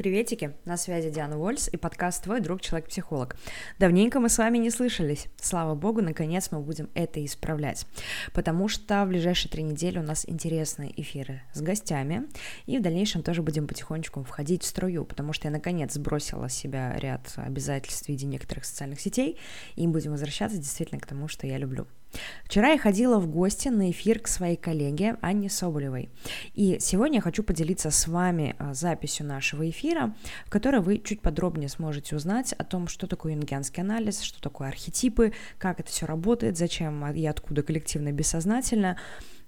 Приветики, на связи Диана Вольс и подкаст «Твой друг, человек-психолог». Давненько мы с вами не слышались. Слава богу, наконец мы будем это исправлять. Потому что в ближайшие три недели у нас интересные эфиры с гостями, и в дальнейшем тоже будем потихонечку входить в струю, потому что я наконец сбросила с себя ряд обязательств в виде некоторых социальных сетей, и будем возвращаться действительно к тому, что я люблю. Вчера я ходила в гости на эфир к своей коллеге Анне Соболевой. И сегодня я хочу поделиться с вами а, записью нашего эфира, в которой вы чуть подробнее сможете узнать о том, что такое юнгианский анализ, что такое архетипы, как это все работает, зачем и откуда коллективно бессознательно,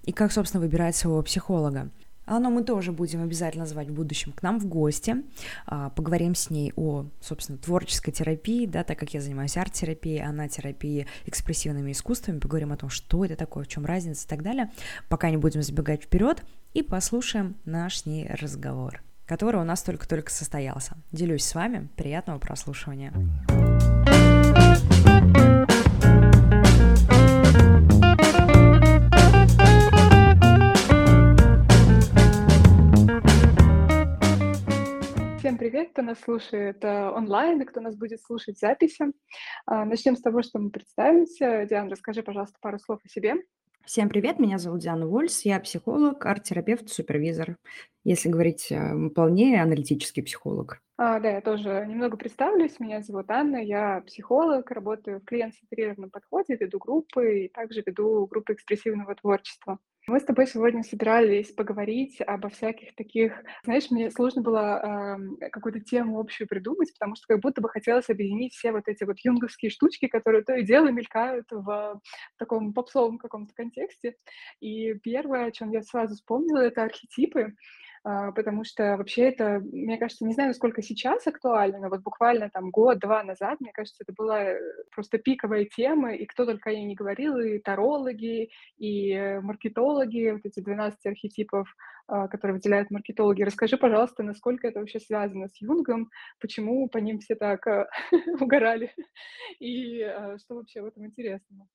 и как, собственно, выбирать своего психолога. Оно мы тоже будем обязательно звать в будущем к нам в гости. А, поговорим с ней о, собственно, творческой терапии, да, так как я занимаюсь арт-терапией, она терапией экспрессивными искусствами. Поговорим о том, что это такое, в чем разница и так далее. Пока не будем забегать вперед и послушаем наш с ней разговор, который у нас только-только состоялся. Делюсь с вами. Приятного прослушивания. Всем привет, кто нас слушает э, онлайн и кто нас будет слушать в записи. А, начнем с того, что мы представимся. Диана, расскажи, пожалуйста, пару слов о себе. Всем привет, меня зовут Диана Вольс, я психолог, арт-терапевт, супервизор. Если говорить э, полнее, аналитический психолог. А, да, я тоже немного представлюсь. Меня зовут Анна, я психолог, работаю в клиент-центрированном подходе, веду группы и также веду группы экспрессивного творчества. Мы с тобой сегодня собирались поговорить обо всяких таких... Знаешь, мне сложно было э, какую-то тему общую придумать, потому что как будто бы хотелось объединить все вот эти вот юнговские штучки, которые то и дело мелькают в таком попсовом каком-то контексте. И первое, о чем я сразу вспомнила, это архетипы. А, потому что вообще это, мне кажется, не знаю, насколько сейчас актуально, но вот буквально там год-два назад, мне кажется, это была э, просто пиковая тема, и кто только о ней не говорил, и тарологи, и маркетологи, вот эти 12 архетипов, которые выделяют маркетологи. Расскажи, пожалуйста, насколько это вообще связано с Юнгом, почему по ним все так а, угорали, и что вообще в этом интересного?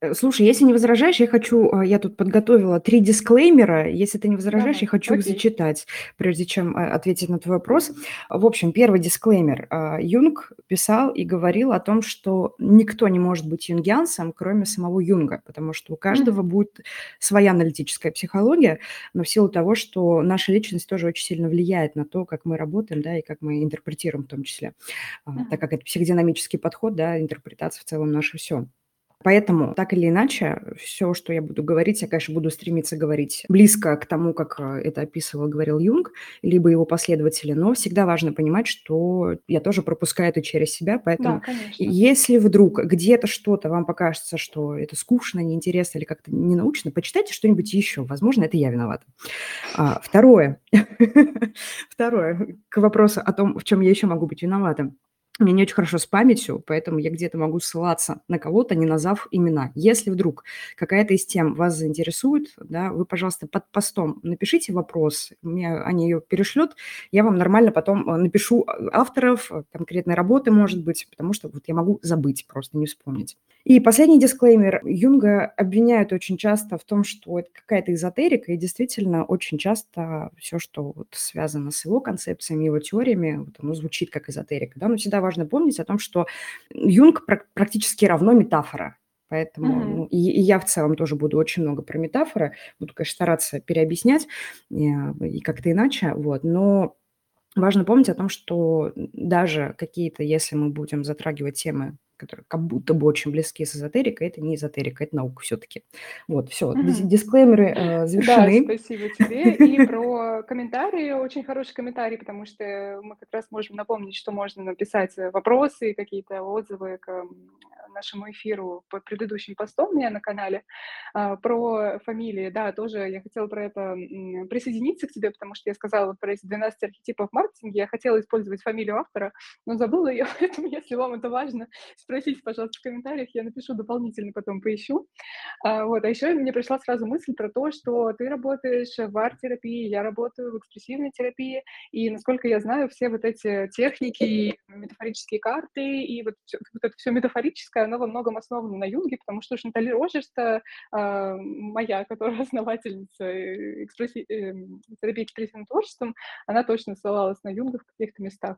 Э, слушай, если не возражаешь, я хочу, а, я тут подготовила три дисклеймера. Если ты не возражаешь, Давай, я хочу окей. их зачитать, прежде чем а, ответить на твой вопрос. В общем, первый дисклеймер. А, Юнг писал и говорил о том, что никто не может быть юнгианцем, кроме самого Юнга, потому что у каждого mm-hmm. будет своя аналитическая психология, но в силу того, что наша личность тоже очень сильно влияет на то, как мы работаем, да, и как мы интерпретируем в том числе, mm-hmm. так как это психодинамический подход, да, интерпретация в целом наше все. Поэтому, так или иначе, все, что я буду говорить, я, конечно, буду стремиться говорить близко к тому, как э, это описывал, говорил Юнг, либо его последователи, но всегда важно понимать, что я тоже пропускаю это через себя, поэтому да, если вдруг где-то что-то вам покажется, что это скучно, неинтересно или как-то ненаучно, почитайте что-нибудь еще, возможно, это я виновата. А, второе, второе, к вопросу о том, в чем я еще могу быть виновата. Меня не очень хорошо с памятью, поэтому я где-то могу ссылаться на кого-то, не назвав имена. Если вдруг какая-то из тем вас заинтересует, да, вы, пожалуйста, под постом напишите вопрос, мне они ее перешлют, я вам нормально потом э, напишу э, авторов, э, конкретной работы, может быть, потому что вот я могу забыть, просто не вспомнить. И последний дисклеймер. Юнга обвиняют очень часто в том, что это какая-то эзотерика, и действительно очень часто все, что вот связано с его концепциями, его теориями, вот оно звучит как эзотерика, да, но всегда важно помнить о том, что Юнг практически равно метафора. Поэтому mm-hmm. ну, и, и я в целом тоже буду очень много про метафоры, буду, конечно, стараться переобъяснять и, и как-то иначе, вот, но важно помнить о том, что даже какие-то, если мы будем затрагивать темы которые как будто бы очень близки с эзотерикой, это не эзотерика, это наука все-таки. Вот, все, mm-hmm. дисклеймеры э, завершены. Да, спасибо тебе. И про комментарии, очень хороший комментарий, потому что мы как раз можем напомнить, что можно написать вопросы, какие-то отзывы к нашему эфиру под предыдущим постом у меня на канале. А, про фамилии, да, тоже я хотела про это присоединиться к тебе, потому что я сказала про эти 12 архетипов маркетинга, я хотела использовать фамилию автора, но забыла ее, поэтому если вам это важно, спросите, пожалуйста, в комментариях, я напишу дополнительно, потом поищу. А, вот, а еще мне пришла сразу мысль про то, что ты работаешь в арт-терапии, я работаю в экспрессивной терапии, и, насколько я знаю, все вот эти техники, метафорические карты, и вот, вот это все метафорическое, оно во многом основано на Юнге, потому что уж Наталья Рожерста, э, моя, которая основательница э, экспресси... э, терапии экспрессивным творчеством, она точно ссылалась на Юнга в каких-то местах.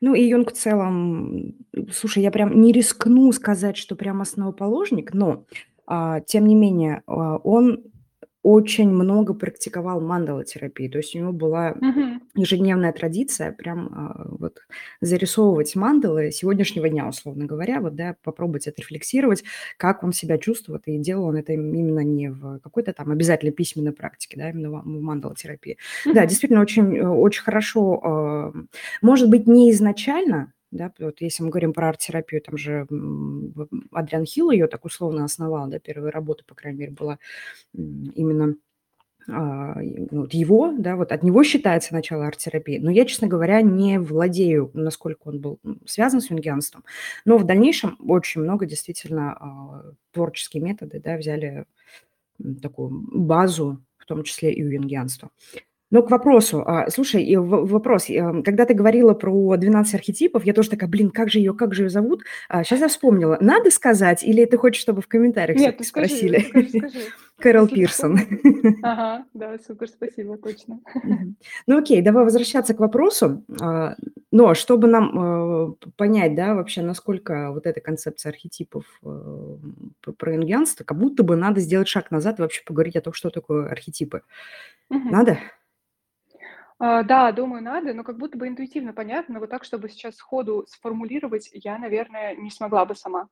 Ну, и Юнг в целом, слушай, я прям не рискну сказать, что прям основоположник, но, а, тем не менее, а, он очень много практиковал мандала-терапии. То есть у него была Мгм. ежедневная традиция прям а, вот зарисовывать мандалы сегодняшнего дня, условно говоря, вот, да, попробовать отрефлексировать, как он себя чувствует, и делал он это именно не в какой-то там обязательно письменной практике, да, именно в, в мандала-терапии. Да, действительно, очень, э, очень хорошо, а, может быть, не изначально, да, вот если мы говорим про арт-терапию, там же Адриан Хилл ее так условно основал, да, первая работа, по крайней мере, была именно а, ну, вот его, да, вот от него считается начало арт-терапии. Но я, честно говоря, не владею, насколько он был связан с юнгианством. Но в дальнейшем очень много действительно а, творческие методы, да, взяли такую базу, в том числе и у юнгианства. Но к вопросу. А, слушай, вопрос. Эм, когда ты говорила про 12 архетипов, я тоже такая, блин, как же ее, как же ее зовут? Сейчас я вспомнила. Надо сказать или ты хочешь, чтобы в комментариях Нет, ты скажи, спросили? Скажи, скажи. Кэрол Пирсон. Ага, да, супер, спасибо, точно. Ну окей, давай возвращаться к вопросу. А, но чтобы нам э, понять, да, вообще, насколько вот эта концепция архетипов э, про ингианство, как будто бы надо сделать шаг назад и вообще поговорить о том, что такое архетипы. Надо? А, да, думаю, надо, но как будто бы интуитивно понятно, но вот так, чтобы сейчас сходу сформулировать, я, наверное, не смогла бы сама.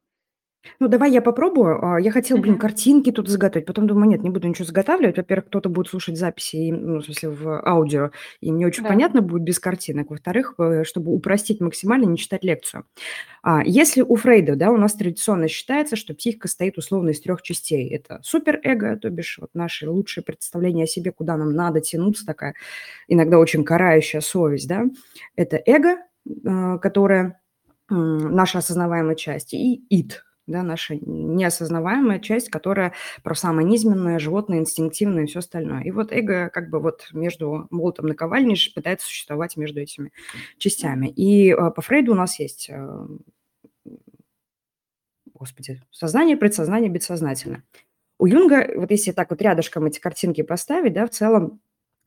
Ну, давай я попробую. А, я хотела, блин, картинки тут заготовить. Потом думаю, нет, не буду ничего заготавливать. Во-первых, кто-то будет слушать записи, ну, в смысле, в аудио, и не очень Да. понятно будет без картинок. Во-вторых, э, чтобы упростить максимально, не читать лекцию. А, если у Фрейда, да, у нас традиционно считается, что психика стоит условно из трех частей. Это суперэго, то бишь вот наше лучшее представление о себе, куда нам надо тянуться, такая иногда очень карающая совесть, да. Это эго, э, которое наша осознаваемая часть, и ид, да, наша неосознаваемая часть, которая про самое низменное, животное, инстинктивное и все остальное. И вот эго как бы вот между молотом наковальней пытается существовать между этими частями. И э, по Фрейду у нас есть, э, господи, сознание, предсознание, бессознательное. У Юнга, вот если так вот рядышком эти картинки поставить, да, в целом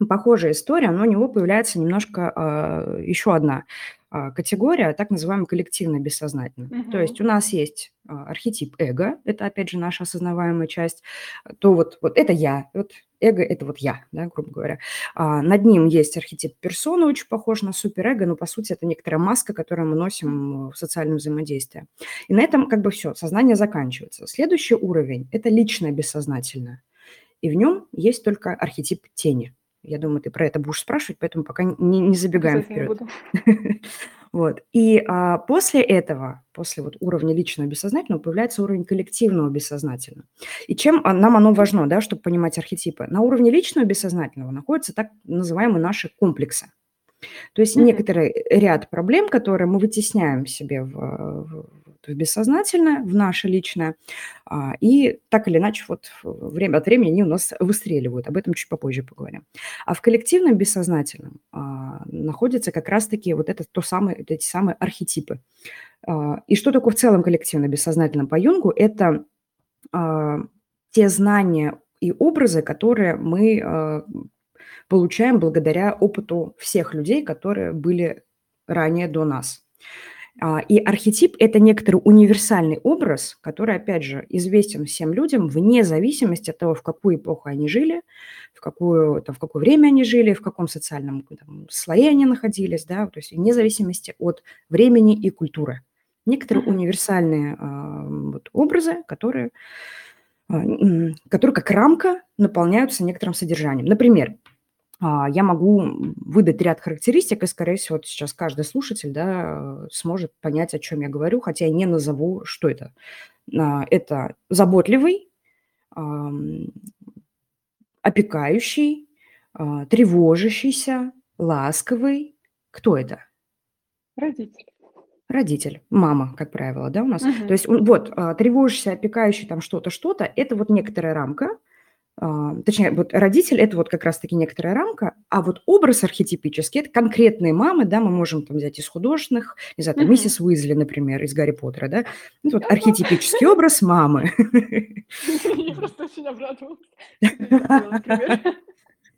похожая история, но у него появляется немножко э, еще одна а, категория, так называемая коллективно бессознательно. Угу. То есть у нас есть а, архетип эго, это опять же наша осознаваемая часть, то вот, вот это я, вот эго – это вот я, да, грубо говоря. А, над ним есть архетип персоны, очень похож на суперэго, но по сути это некоторая маска, которую мы носим в социальном взаимодействии. И на этом как бы все, сознание заканчивается. Следующий уровень – это личное бессознательное. И в нем есть только архетип тени – я думаю, ты про это будешь спрашивать, поэтому пока не, не забегаем вперед. Вот. И а, после этого, после вот уровня личного бессознательного, появляется уровень коллективного бессознательного. И чем нам оно важно, да, чтобы понимать архетипы? На уровне личного бессознательного находятся так называемые наши комплексы. То есть mm-hmm. некоторый ряд проблем, которые мы вытесняем себе в, в, в бессознательное, в наше личное, а, и так или иначе вот время от времени они у нас выстреливают. Об этом чуть попозже поговорим. А в коллективном бессознательном а, находятся как раз-таки вот это то самое, эти самые архетипы. А, и что такое в целом коллективно-бессознательном по Юнгу? Это те знания и образы, которые мы получаем благодаря опыту всех людей, которые были ранее до нас. А, и архетип – это некоторый универсальный образ, который, опять же, известен всем людям вне зависимости от того, в какую эпоху они жили, в, какую, там, в какое время они жили, в каком социальном там, слое они находились, да, то есть вне зависимости от времени и культуры. Некоторые mm-hmm. универсальные э, вот, образы, которые, э, которые как рамка наполняются некоторым содержанием. Например, а, я могу выдать ряд характеристик, и, скорее всего, вот сейчас каждый слушатель да, сможет понять, о чем я говорю, хотя я не назову, что это. А, это заботливый, опекающий, а, тревожащийся, ласковый. Кто это? Родитель. Родитель, мама, как правило, да, у нас. То есть вот а, тревожишься, опекающий там что-то, что-то, это вот некоторая рамка, а, точнее, вот родитель – это вот как раз-таки некоторая рамка, а вот образ архетипический – это конкретные мамы, да, мы можем там взять из художественных, не знаю, там, mm-hmm. миссис Уизли, например, из Гарри Поттера, да, ну, вот архетипический образ мамы. Я просто очень обрадовалась.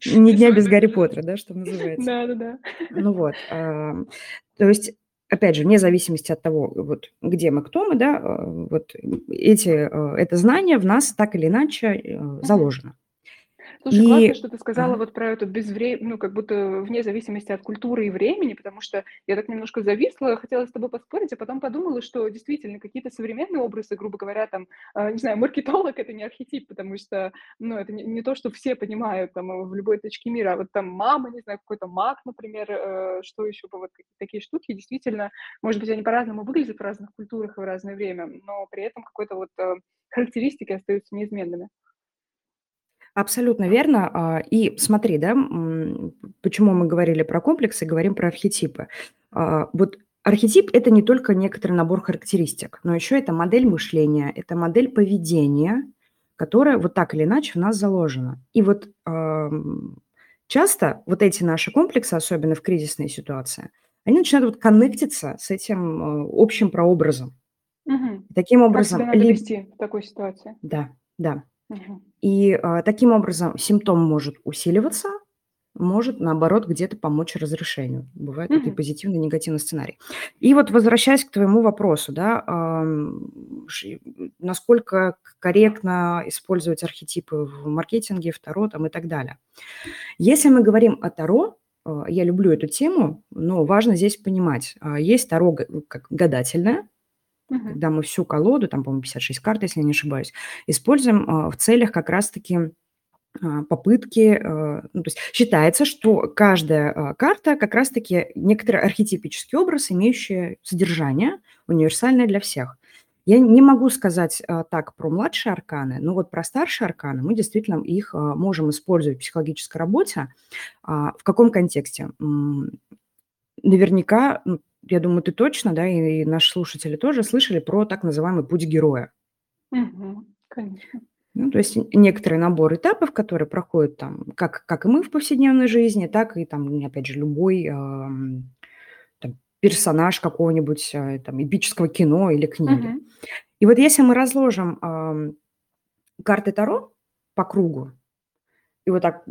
Ни дня без Гарри Поттера, да, что называется. Да, да, да. Ну вот, то есть опять же, вне зависимости от того, вот, где мы, кто мы, да, э, вот эти, э, это знание в нас так или иначе э, заложено. Слушай, и... классно, что ты сказала вот про это безвре... ну, как будто вне зависимости от культуры и времени, потому что я так немножко зависла, хотела с тобой поспорить, а потом подумала, что действительно какие-то современные образы, грубо говоря, там, э, не знаю, маркетолог — это не архетип, потому что, ну, это не, не то, что все понимают там в любой точке мира, а вот там мама, не знаю, какой-то маг, например, э, что еще, вот такие штуки, действительно, может быть, они по-разному выглядят в разных культурах и в разное время, но при этом какой-то вот э, характеристики остаются неизменными. Абсолютно верно. А, и смотри, да, почему мы говорили про комплексы, говорим про архетипы. А, вот архетип – это не только некоторый набор характеристик, но еще это модель мышления, это модель поведения, которая вот так или иначе в нас заложена. И вот часто вот эти наши комплексы, особенно в кризисной ситуации, они начинают вот коннектиться с этим а, общим прообразом. Угу. Таким образом... Как себя надо вести в такой ситуации? Да, да. И а, таким образом симптом может усиливаться, может, наоборот, где-то помочь разрешению. Бывает mm-hmm. и позитивный, и негативный сценарий. И вот возвращаясь к твоему вопросу, да, э, насколько корректно использовать архетипы в маркетинге, в Таро там, и так далее. Если мы говорим о Таро, э, я люблю эту тему, но важно здесь понимать, э, есть Таро как гадательное, Мгм. когда мы всю колоду, там, по-моему, 56 карт, если я не ошибаюсь, используем а, в целях как раз-таки а, попытки, а, ну, то есть считается, что каждая карта как раз-таки некоторый архетипический образ, имеющий содержание, универсальное для всех. Я не могу сказать так про младшие арканы, но вот про старшие арканы мы действительно их можем использовать в психологической работе. В каком контексте? Наверняка, ну, я думаю, ты точно, да, и, и наши слушатели тоже слышали про так называемый путь героя. Угу, конечно. Ну, то есть некоторый набор этапов, которые проходят там, как, как и мы в повседневной жизни, так и там, опять же, любой э, там, персонаж какого-нибудь э, там эпического кино или книги. Угу. И вот если мы разложим э, карты Таро по кругу, и вот так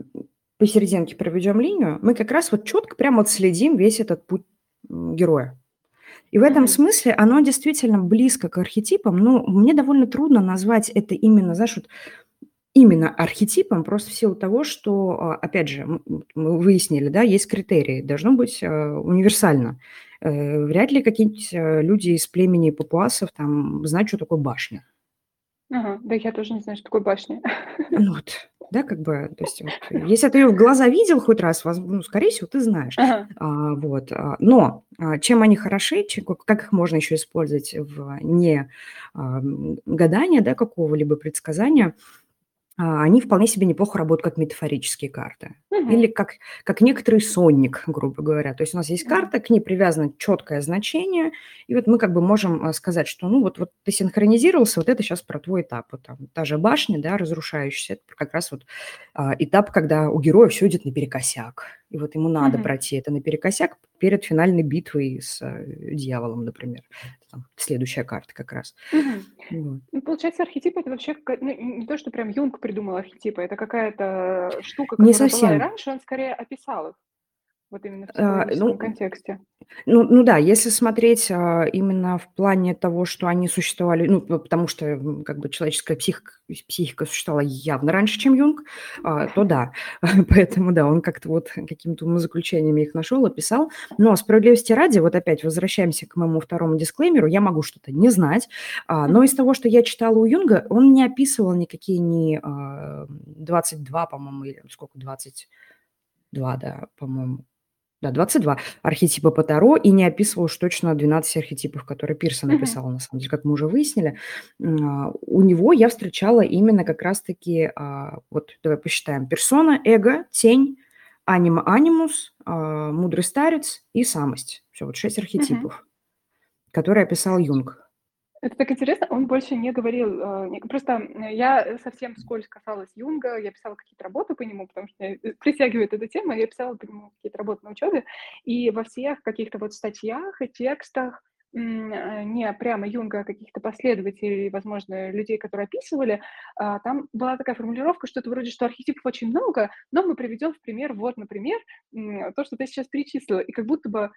посерединке проведем линию, мы как раз вот четко прямо отследим весь этот путь героя. И в этом смысле оно действительно близко к архетипам, но мне довольно трудно назвать это именно, знаешь, вот именно архетипом, просто в силу того, что, а, опять же, мы выяснили, да, есть критерии, должно быть а, универсально. Э, вряд ли какие-нибудь э, люди из племени папуасов там знают, что такое башня. Ага, да я тоже не знаю, что такое башня. Ну вот, да, как бы, то есть, вот, если ты ее в глаза видел хоть раз, ну, скорее всего, ты знаешь. Ага. А, вот, а, но а, чем они хороши, чем, как их можно еще использовать в не а, гадание, да, какого-либо предсказания – они вполне себе неплохо работают как метафорические карты. Угу. Или как, как некоторый сонник, грубо говоря. То есть у нас есть карта, к ней привязано четкое значение, и вот мы как бы можем а, сказать, что ну вот, вот ты синхронизировался, вот это сейчас про твой этап. Вот там, та же башня, да, разрушающаяся, это как раз вот а, этап, когда у героя все идет наперекосяк. И вот ему надо угу. пройти это наперекосяк перед финальной битвой с э, дьяволом, например. Там, следующая карта как раз. Угу. Вот. Ну, получается, архетип это вообще ну, не то, что прям Юнг придумал архетипы, это какая-то штука, которая не совсем. была раньше, он скорее описал их. Вот именно в а, ну, контексте. Ну, ну да, если смотреть а, именно в плане того, что они существовали, ну, потому что как бы человеческая психика, психика существовала явно раньше, чем Юнг, а, то да. Поэтому да, он как-то вот какими-то умозаключениями их нашел, описал. Но справедливости ради, вот опять возвращаемся к моему второму дисклеймеру, я могу что-то не знать, а, но из того, что я читала у Юнга, он не описывал никакие ни а, 22, по-моему, или сколько, 22, да, по-моему, да, 22 архетипа по Таро, и не описывал уж точно 12 архетипов, которые Пирсон написал, mm-hmm. на самом деле, как мы уже выяснили. А, у него я встречала именно как раз-таки, а, вот давай посчитаем, персона, эго, тень, анима, анимус, а, мудрый старец и самость. Все, вот шесть архетипов. Mm-hmm. который описал Юнг. Это так интересно, он больше не говорил, э, просто я совсем вскользь касалась Юнга, я писала какие-то работы по нему, потому что притягивает эта тема, я писала по нему какие-то работы на учебе, и во всех каких-то вот статьях и текстах Э, не прямо Юнга, а каких-то последователей, возможно, людей, которые описывали, а, там была такая формулировка, что-то вроде, что архетипов очень много, но мы приведем в пример, вот, например, то, что ты сейчас перечислила. И как будто бы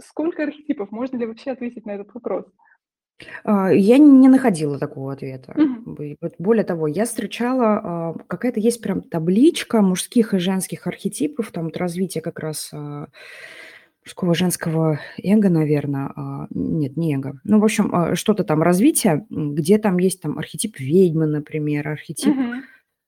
сколько архетипов? Можно ли вообще ответить на этот вопрос? А, я не находила такого ответа. Мгм. более того, я встречала, а, какая-то есть прям табличка мужских и женских архетипов, там вот развитие как раз мужского женского эго, наверное. А, нет, не эго. Ну, в общем, а, что-то там развитие, где там есть там архетип ведьмы, например, архетип Мгм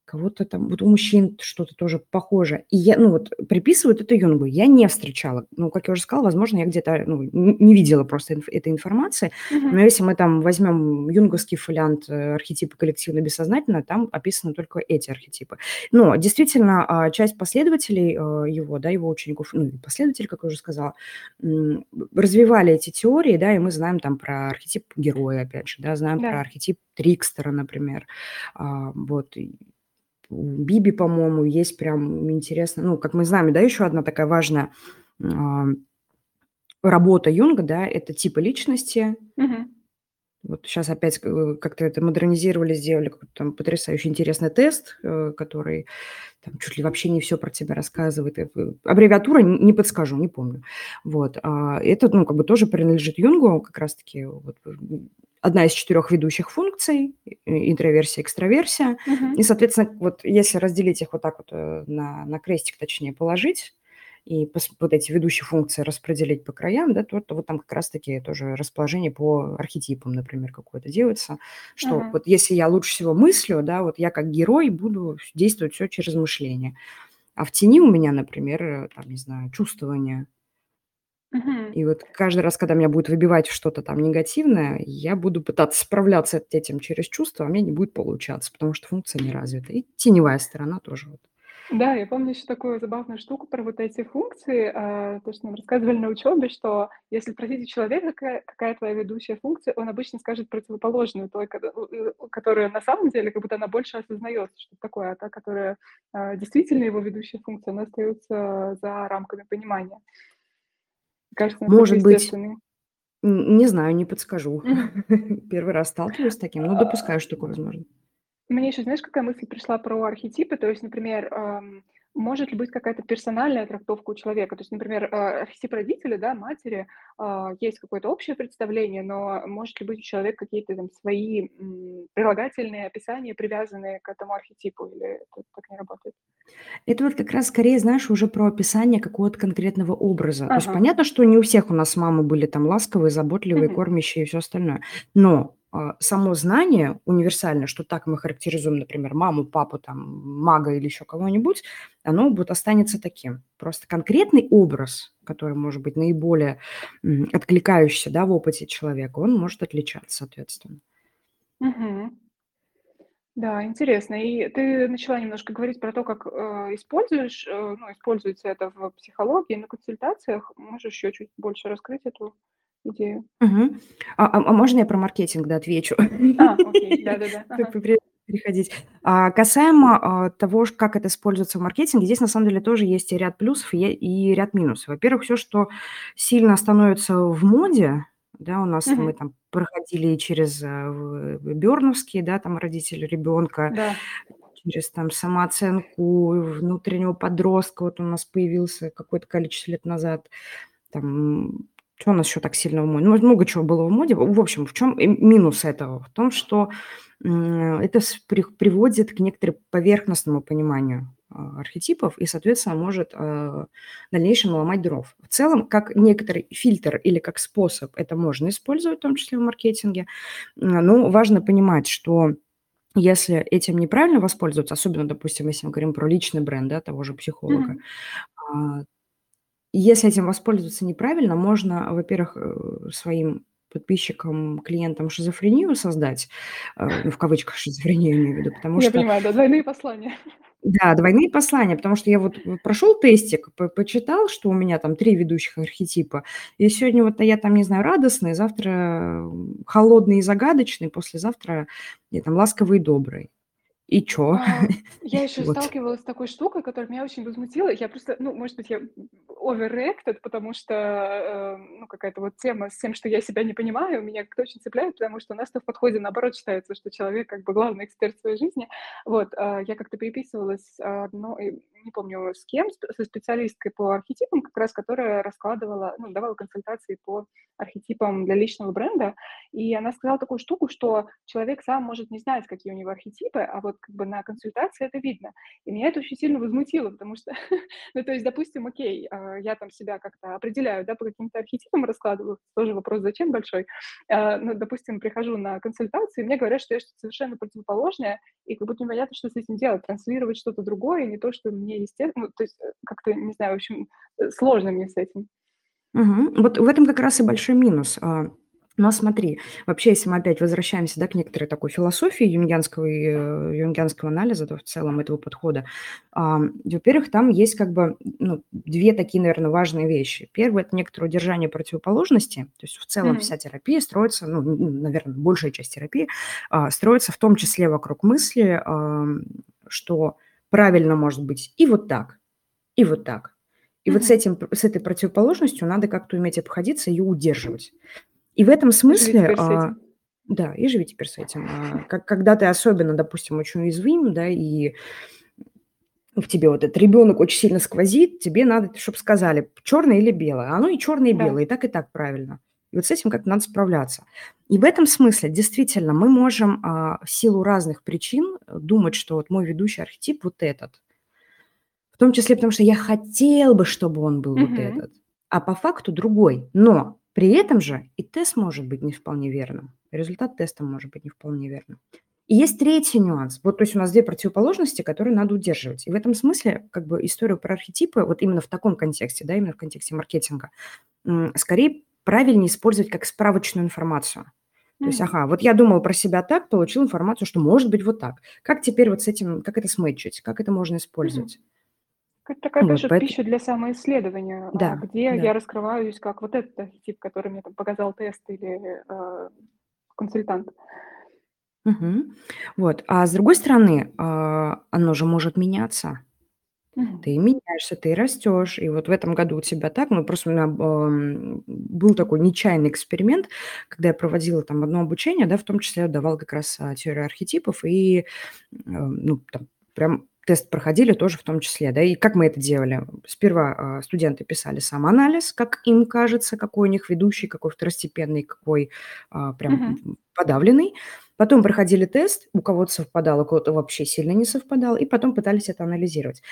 кого-то там, вот у мужчин что-то тоже похоже. И я, ну вот, приписывают это Юнгу. Я не встречала. Ну, как я уже сказала, возможно, я где-то ну, не видела просто инф- этой информации. Угу. Но если мы там возьмем юнговский фолиант э, архетипы коллективно-бессознательно, там описаны только эти архетипы. Но действительно, а, часть последователей э, его, да, его учеников, ну, последователей, как я уже сказала, развивали эти теории, да, и мы знаем там про архетип героя, опять же, да, знаем да. про архетип Трикстера, например. А, вот, Биби, по-моему, есть прям интересно, ну, как мы знаем, да, еще одна такая важная а, работа Юнга, да, это типы личности. Угу. Вот сейчас опять э, как-то это модернизировали, сделали какой-то там потрясающий интересный тест, э, который там чуть ли вообще не все про тебя рассказывает. Э, аббревиатура не подскажу, не помню. Вот. А это, ну, как бы тоже принадлежит Юнгу, как раз-таки вот, одна из четырех ведущих функций, интроверсия, экстраверсия. Угу. И, соответственно, вот если разделить их вот так вот э, на, на крестик, точнее, положить, и вот эти ведущие функции распределить по краям, да, то, то вот там как раз-таки тоже расположение по архетипам, например, какое-то делается, что uh вот если я лучше всего мыслю, да, вот я как герой буду действовать все через мышление. А в тени у меня, например, э, там, не знаю, чувствование, и вот каждый раз, когда меня будет выбивать что-то там негативное, я буду пытаться справляться с этим через чувства, а мне не будет получаться, потому что функция не развита. И теневая сторона тоже вот. Да, я помню еще такую забавную штуку про вот эти функции, а, то, что нам рассказывали на учебе, что если спросить у человека, какая, какая твоя ведущая функция, он обычно скажет противоположную той, которая на самом деле, как будто она больше осознается, что такое, а та, которая а, действительно его ведущая функция, она остается за рамками понимания. Кажется, Может быть, не знаю, не подскажу. Первый раз сталкиваюсь с таким, но допускаю, что такое возможно. Мне еще, знаешь, какая мысль пришла про архетипы? То есть, например, может ли быть какая-то персональная трактовка у человека? То есть, например, э, архетип родителя, да, матери, а, есть какое-то общее представление, но может ли быть у человека какие-то там свои прилагательные описания, привязанные к этому архетипу, или это так не работает? Это вот как раз скорее, знаешь, уже про описание какого-то конкретного образа. Ага. То есть понятно, что не у всех у нас мамы были там ласковые, заботливые, угу. кормящие и все остальное. Но а, само знание универсальное, что так мы характеризуем, например, маму, папу, там, мага или еще кого-нибудь, оно будет останется таким. Просто конкретный образ, который может быть наиболее откликающийся да, в опыте человека, он может отличаться, соответственно. Угу. Да, интересно. И ты начала немножко говорить про то, как э, используешь, э, ну, используется это в психологии, на консультациях. Можешь еще чуть больше раскрыть эту идею. Мгм. А, а, можно я про маркетинг, да, отвечу? А, окей, да-да-да. Ага. переходить. А, касаемо а, того, как это используется в маркетинге, здесь на самом деле тоже есть и ряд плюсов, и, и ряд минусов. Во-первых, все, что сильно становится в моде, да, у нас мы там проходили через э, Берновские, да, там родители ребенка, Да. через там самооценку внутреннего подростка, вот у нас появился какое-то количество лет назад, там что у нас еще так сильно в моде? Ну, много чего было в моде. В общем, в чем минус этого? В том, что это приводит к некоторому поверхностному пониманию а, архетипов и, соответственно, может а, в дальнейшем ломать дров. В целом, как некоторый фильтр или как способ это можно использовать, в том числе в маркетинге, но важно понимать, что если этим неправильно воспользоваться, особенно, допустим, если мы говорим про личный бренд да, того же психолога, mm-hmm если этим воспользоваться неправильно, можно, во-первых, э, своим подписчикам, клиентам шизофрению создать, э, ну, в кавычках шизофрению имею в виду, потому Я что... понимаю, да, двойные послания. Да, двойные послания, потому что я вот прошел тестик, по почитал, что у меня там три ведущих архетипа, и сегодня вот я там, не знаю, радостный, завтра холодный и загадочный, послезавтра я там ласковый и добрый. И чё? А, я еще Вот. сталкивалась с такой штукой, которая меня очень возмутила. Я просто, ну, может быть, я overreacted, потому что, э, ну, какая-то вот тема с тем, что я себя не понимаю, меня как-то очень цепляет, потому что у нас-то в подходе наоборот считается, что человек как бы главный эксперт в своей жизни. Вот, а, я как-то переписывалась с одной, не помню с кем, со специалисткой по архетипам, как раз которая раскладывала, ну, давала консультации по архетипам для личного бренда, и она сказала такую штуку, что человек сам может не знать, какие у него архетипы, а вот как бы на консультации это видно. И меня это очень сильно возмутило, потому что, ну, то есть, допустим, окей, а, я там себя как-то определяю, да, по каким-то архетипам раскладываю, тоже вопрос, зачем большой, а, ну, допустим, прихожу на консультацию, и мне говорят, что я что-то совершенно противоположное, и как будто непонятно, что с этим делать, транслировать что-то другое, не то, что мне естественно, ну, то есть, э, как-то, не знаю, в общем, э, сложно мне с этим. Угу. Вот в этом как раз и большой минус. Но смотри, вообще, если мы опять возвращаемся да, к некоторой такой философии юнгианского, э, юнгианского анализа, то в целом этого подхода, а, во-первых, там есть как бы ну, две такие, наверное, важные вещи. Первое – это некоторое удержание противоположности, то есть в целом mm-hmm. вся терапия строится, ну, наверное, большая часть терапии а, строится в том числе вокруг мысли, а, что правильно может быть и вот так, и вот так. И mm-hmm. вот с, этим, с этой противоположностью надо как-то уметь обходиться и удерживать. И в этом смысле... А, да, и живи теперь с этим. А, как, когда ты особенно, допустим, очень уязвим, да, и в тебе вот этот ребенок очень сильно сквозит, тебе надо, чтобы сказали, черное или белое. Оно и черное, и белое, да. и так, и так правильно. И вот с этим как-то надо справляться. И в этом смысле действительно мы можем а, в силу разных причин думать, что вот мой ведущий архетип вот этот. В том числе потому, что я хотел бы, чтобы он был mm-hmm. вот этот. А по факту другой. Но при этом же и тест может быть не вполне верным. Результат теста может быть не вполне верным. И есть третий нюанс. Вот, то есть у нас две противоположности, которые надо удерживать. И в этом смысле, как бы историю про архетипы, вот именно в таком контексте, да, именно в контексте маркетинга, скорее правильнее использовать как справочную информацию. То есть, ага, вот я думал про себя так, получил информацию, что может быть вот так. Как теперь вот с этим, как это сметчить, как это можно использовать? Mm-hmm. Это такая вот, поэтому... пища для самоисследования, а, да, где да. я раскрываюсь как вот этот архетип, который мне там показал тест или э, консультант. Угу. Вот. А с другой стороны, э, оно же может меняться. Угу. Ты меняешься, ты растешь. И вот в этом году у тебя так, ну просто у меня э, был такой нечаянный эксперимент, когда я проводила там одно обучение, да, в том числе я давала как раз а, теорию архетипов, и э, ну, там прям тест проходили тоже в том числе, да, и как мы это делали? Сперва э, студенты писали самоанализ, как им кажется, какой у них ведущий, какой второстепенный, какой э, прям uh-huh. подавленный. Потом проходили тест, у кого-то совпадало, у кого-то вообще сильно не совпадало, и потом пытались это анализировать.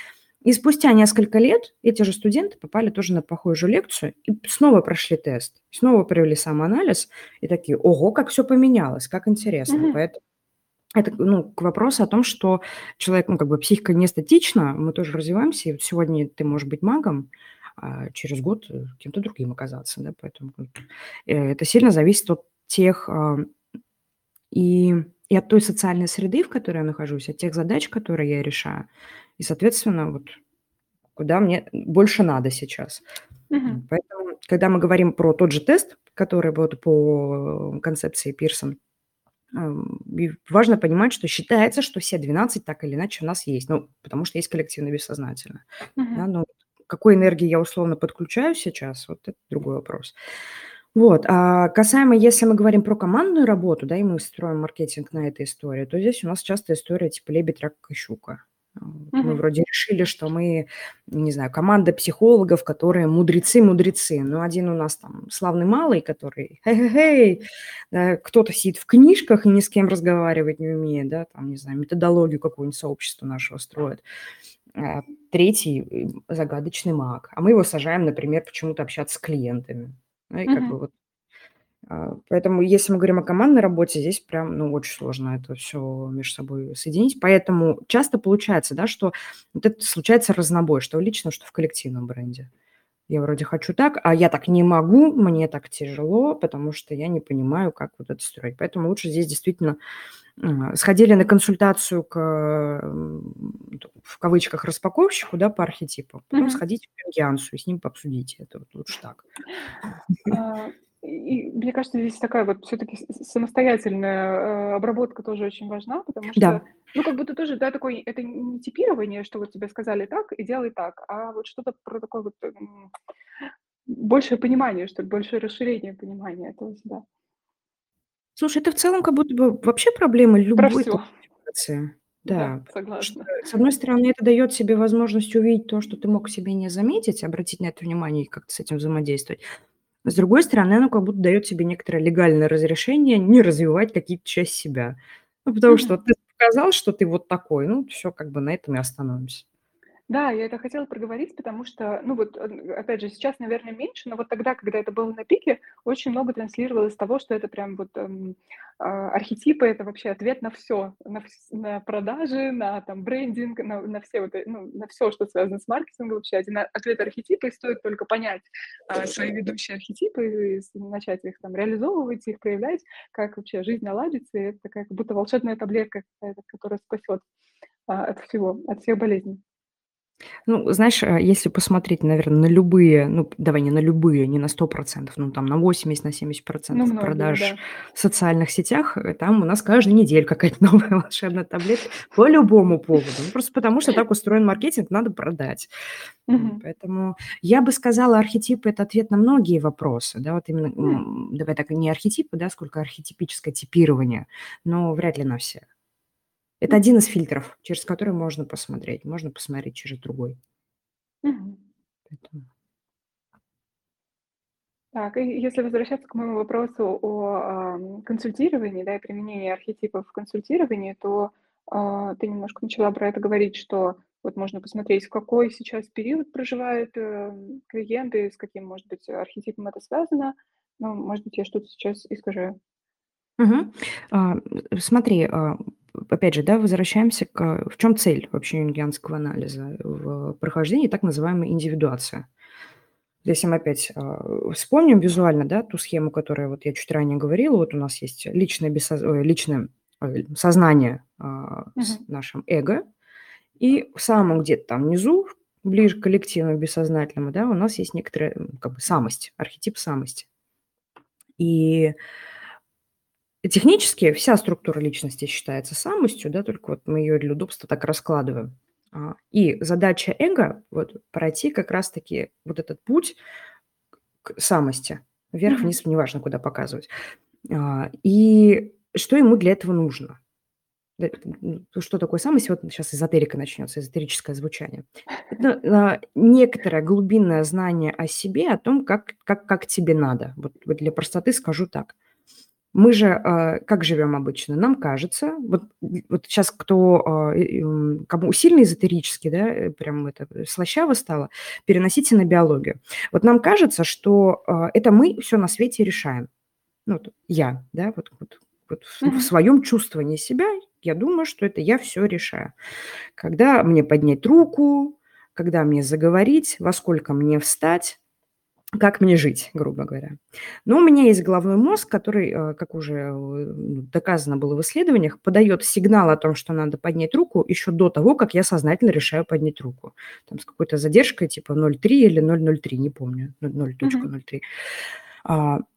И спустя несколько лет эти же студенты попали тоже на похожую лекцию и снова прошли тест, снова провели самоанализ и такие, ого, как все поменялось, как интересно. Uh-huh. Поэтому это ну, к вопросу о том, что человек, ну, как бы психика не статична, мы тоже развиваемся, и вот сегодня ты можешь быть магом, а через год э, кем-то другим оказаться, да, поэтому э, это сильно зависит от тех а, и, и от той социальной среды, в которой я нахожусь, от тех задач, которые я решаю, и, соответственно, вот куда мне больше надо сейчас. Угу. Поэтому, когда мы говорим про тот же тест, который вот по концепции Пирсон, и важно понимать, что считается, что все 12 так или иначе у нас есть, ну, потому что есть коллективное бессознательное. Uh-huh. Да, но какой энергии я условно подключаю сейчас, вот это другой вопрос. Вот, а касаемо, если мы говорим про командную работу, да, и мы строим маркетинг на этой истории, то здесь у нас часто история типа лебедь, рак и щука. Мы вроде решили, что мы, не знаю, команда психологов, которые мудрецы-мудрецы. Ну, один у нас там славный малый, который хей-хей-хей, да, кто-то сидит в книжках и ни с кем разговаривать не умеет, да, там, не знаю, методологию какую-нибудь сообщества нашего строит. А третий загадочный маг. А мы его сажаем, например, почему-то общаться с клиентами. Ну, и как бы вот поэтому, если мы говорим о командной работе, здесь прям, ну, очень сложно это все между собой соединить. Поэтому часто получается, да, что вот это случается разнобой, что в личном, что в коллективном бренде. Я вроде хочу так, а я так не могу, мне так тяжело, потому что я не понимаю, как вот это строить. Поэтому лучше здесь действительно сходили на консультацию к, в кавычках, распаковщику, да, по архетипу, потом mm-hmm. сходите к Юнгиансу и с ним пообсудите это, вот лучше так. И мне кажется, здесь такая вот все-таки самостоятельная э, обработка тоже очень важна, потому что, да. ну, как будто тоже, да, такое, это не типирование, что вот тебе сказали так и делай так, а вот что-то про такое вот большее понимание, что ли, большее расширение понимания этого себя. Слушай, это в целом как будто бы вообще проблема Про любой все. коммуникации. Да, Да, что, согласна. с одной стороны, это дает себе возможность увидеть то, что ты мог себе не заметить, обратить на это внимание и как-то с этим взаимодействовать. С другой стороны, оно как будто дает себе некоторое легальное разрешение не развивать какие-то части себя. Ну, потому что Мгм. ты показал, что ты вот такой, ну, все, как бы на этом и остановимся. Да, я это хотела проговорить, потому что, ну вот, э, опять же, сейчас, наверное, меньше, но вот тогда, когда это было на пике, очень много транслировалось того, что это прям вот эм, а, архетипы, это вообще ответ на все, на, на продажи, на там брендинг, на, на все вот, э- ну, на все, что связано с маркетингом вообще. Один а- ответ архетипа, и стоит только понять а, свои ведущие архетипы и начать их там реализовывать, их проявлять, как вообще жизнь наладится, и это такая как будто волшебная таблетка которая спасет а, от всего, от всех болезней. Ну, знаешь, э, если посмотреть, наверное, на любые, ну, давай не на любые, не на 100%, ну, там на 80, на 70% Ну, многие, продаж да. в социальных сетях, э, там у нас каждую неделю какая-то новая волшебная таблетка по любому поводу. Ну, просто потому что так устроен маркетинг, надо продать. Мгм. Поэтому я бы сказала, архетипы – это ответ на многие вопросы. Да, вот именно, М. давай так, не архетипы, да, сколько архетипическое типирование, но вряд ли на все. Это один из фильтров, через который можно посмотреть. Можно посмотреть через другой. Поэтому... Так, и если возвращаться к моему вопросу о ам, консультировании, да, и применении архетипов в консультировании, то а, ты немножко начала про это говорить, что вот можно посмотреть, в какой сейчас период проживают э, клиенты, с каким, может быть, архетипом это связано. Ну, может быть, я что-то сейчас искажаю. Угу. А, смотри, а, опять же, да, возвращаемся к... В чем цель вообще юнгианского анализа? В прохождении так называемой индивидуации. Если мы опять а, вспомним визуально, да, ту схему, которую вот я чуть ранее говорила, вот у нас есть личное, бессоз... личное сознание а, с Мгм. нашим эго, и в самом где-то там внизу, ближе к коллективному бессознательному, да, у нас есть некоторая как бы самость, архетип самости. И Технически вся структура личности считается самостью, да, только вот мы ее для удобства так раскладываем. А, И задача эго вот пройти как раз-таки вот этот путь к самости, Мгм. вверх-вниз, неважно, куда показывать. А, И что ему для этого нужно? М, Что такое самость? Вот сейчас эзотерика начнется, эзотерическое звучание. Это а, некоторое глубинное знание о себе, о том, как, как, как тебе надо. Вот для простоты скажу так. Мы же э, как живем обычно? Нам кажется, вот, вот сейчас кто, э, кому сильно эзотерически, да, э, прям это слащаво стало, переносите на биологию. Вот нам кажется, что это мы все на свете решаем. Ну, вот я, да, вот, вот, вот в своем чувствовании себя, я думаю, что это я все решаю. Когда мне поднять руку, когда мне заговорить, во сколько мне встать, как мне жить, грубо говоря. Но у меня есть головной мозг, который, э, как уже э, ну, доказано было в исследованиях, подает сигнал о том, что надо поднять руку еще до того, как я сознательно решаю поднять руку. Там с какой-то задержкой типа 0,3 или 0,03, не помню, 0.03. А,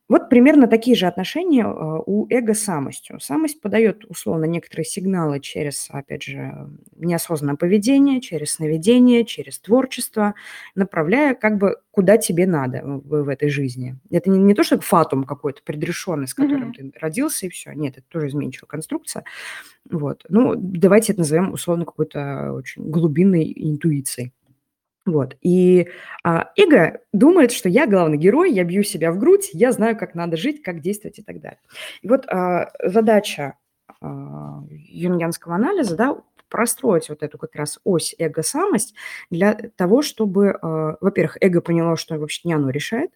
вот примерно такие же отношения а, у эго с самостью. Самость подает условно некоторые сигналы через, опять же, неосознанное поведение, через сновидение, через творчество, направляя как бы куда тебе надо в, в этой жизни. Это не, не то, что фатум какой-то предрешенный, с которым mm-hmm. ты родился и все. Нет, это тоже изменчивая конструкция. Вот. Ну, давайте это назовем условно какой-то очень глубинной интуицией. Вот. И а, эго думает, что я главный герой, я бью себя в грудь, я знаю, как надо жить, как действовать и так далее. И вот а, задача а, юнгианского анализа, да, простроить вот эту как раз ось эго-самость для того, чтобы, а, во-первых, эго поняло, что вообще не оно решает,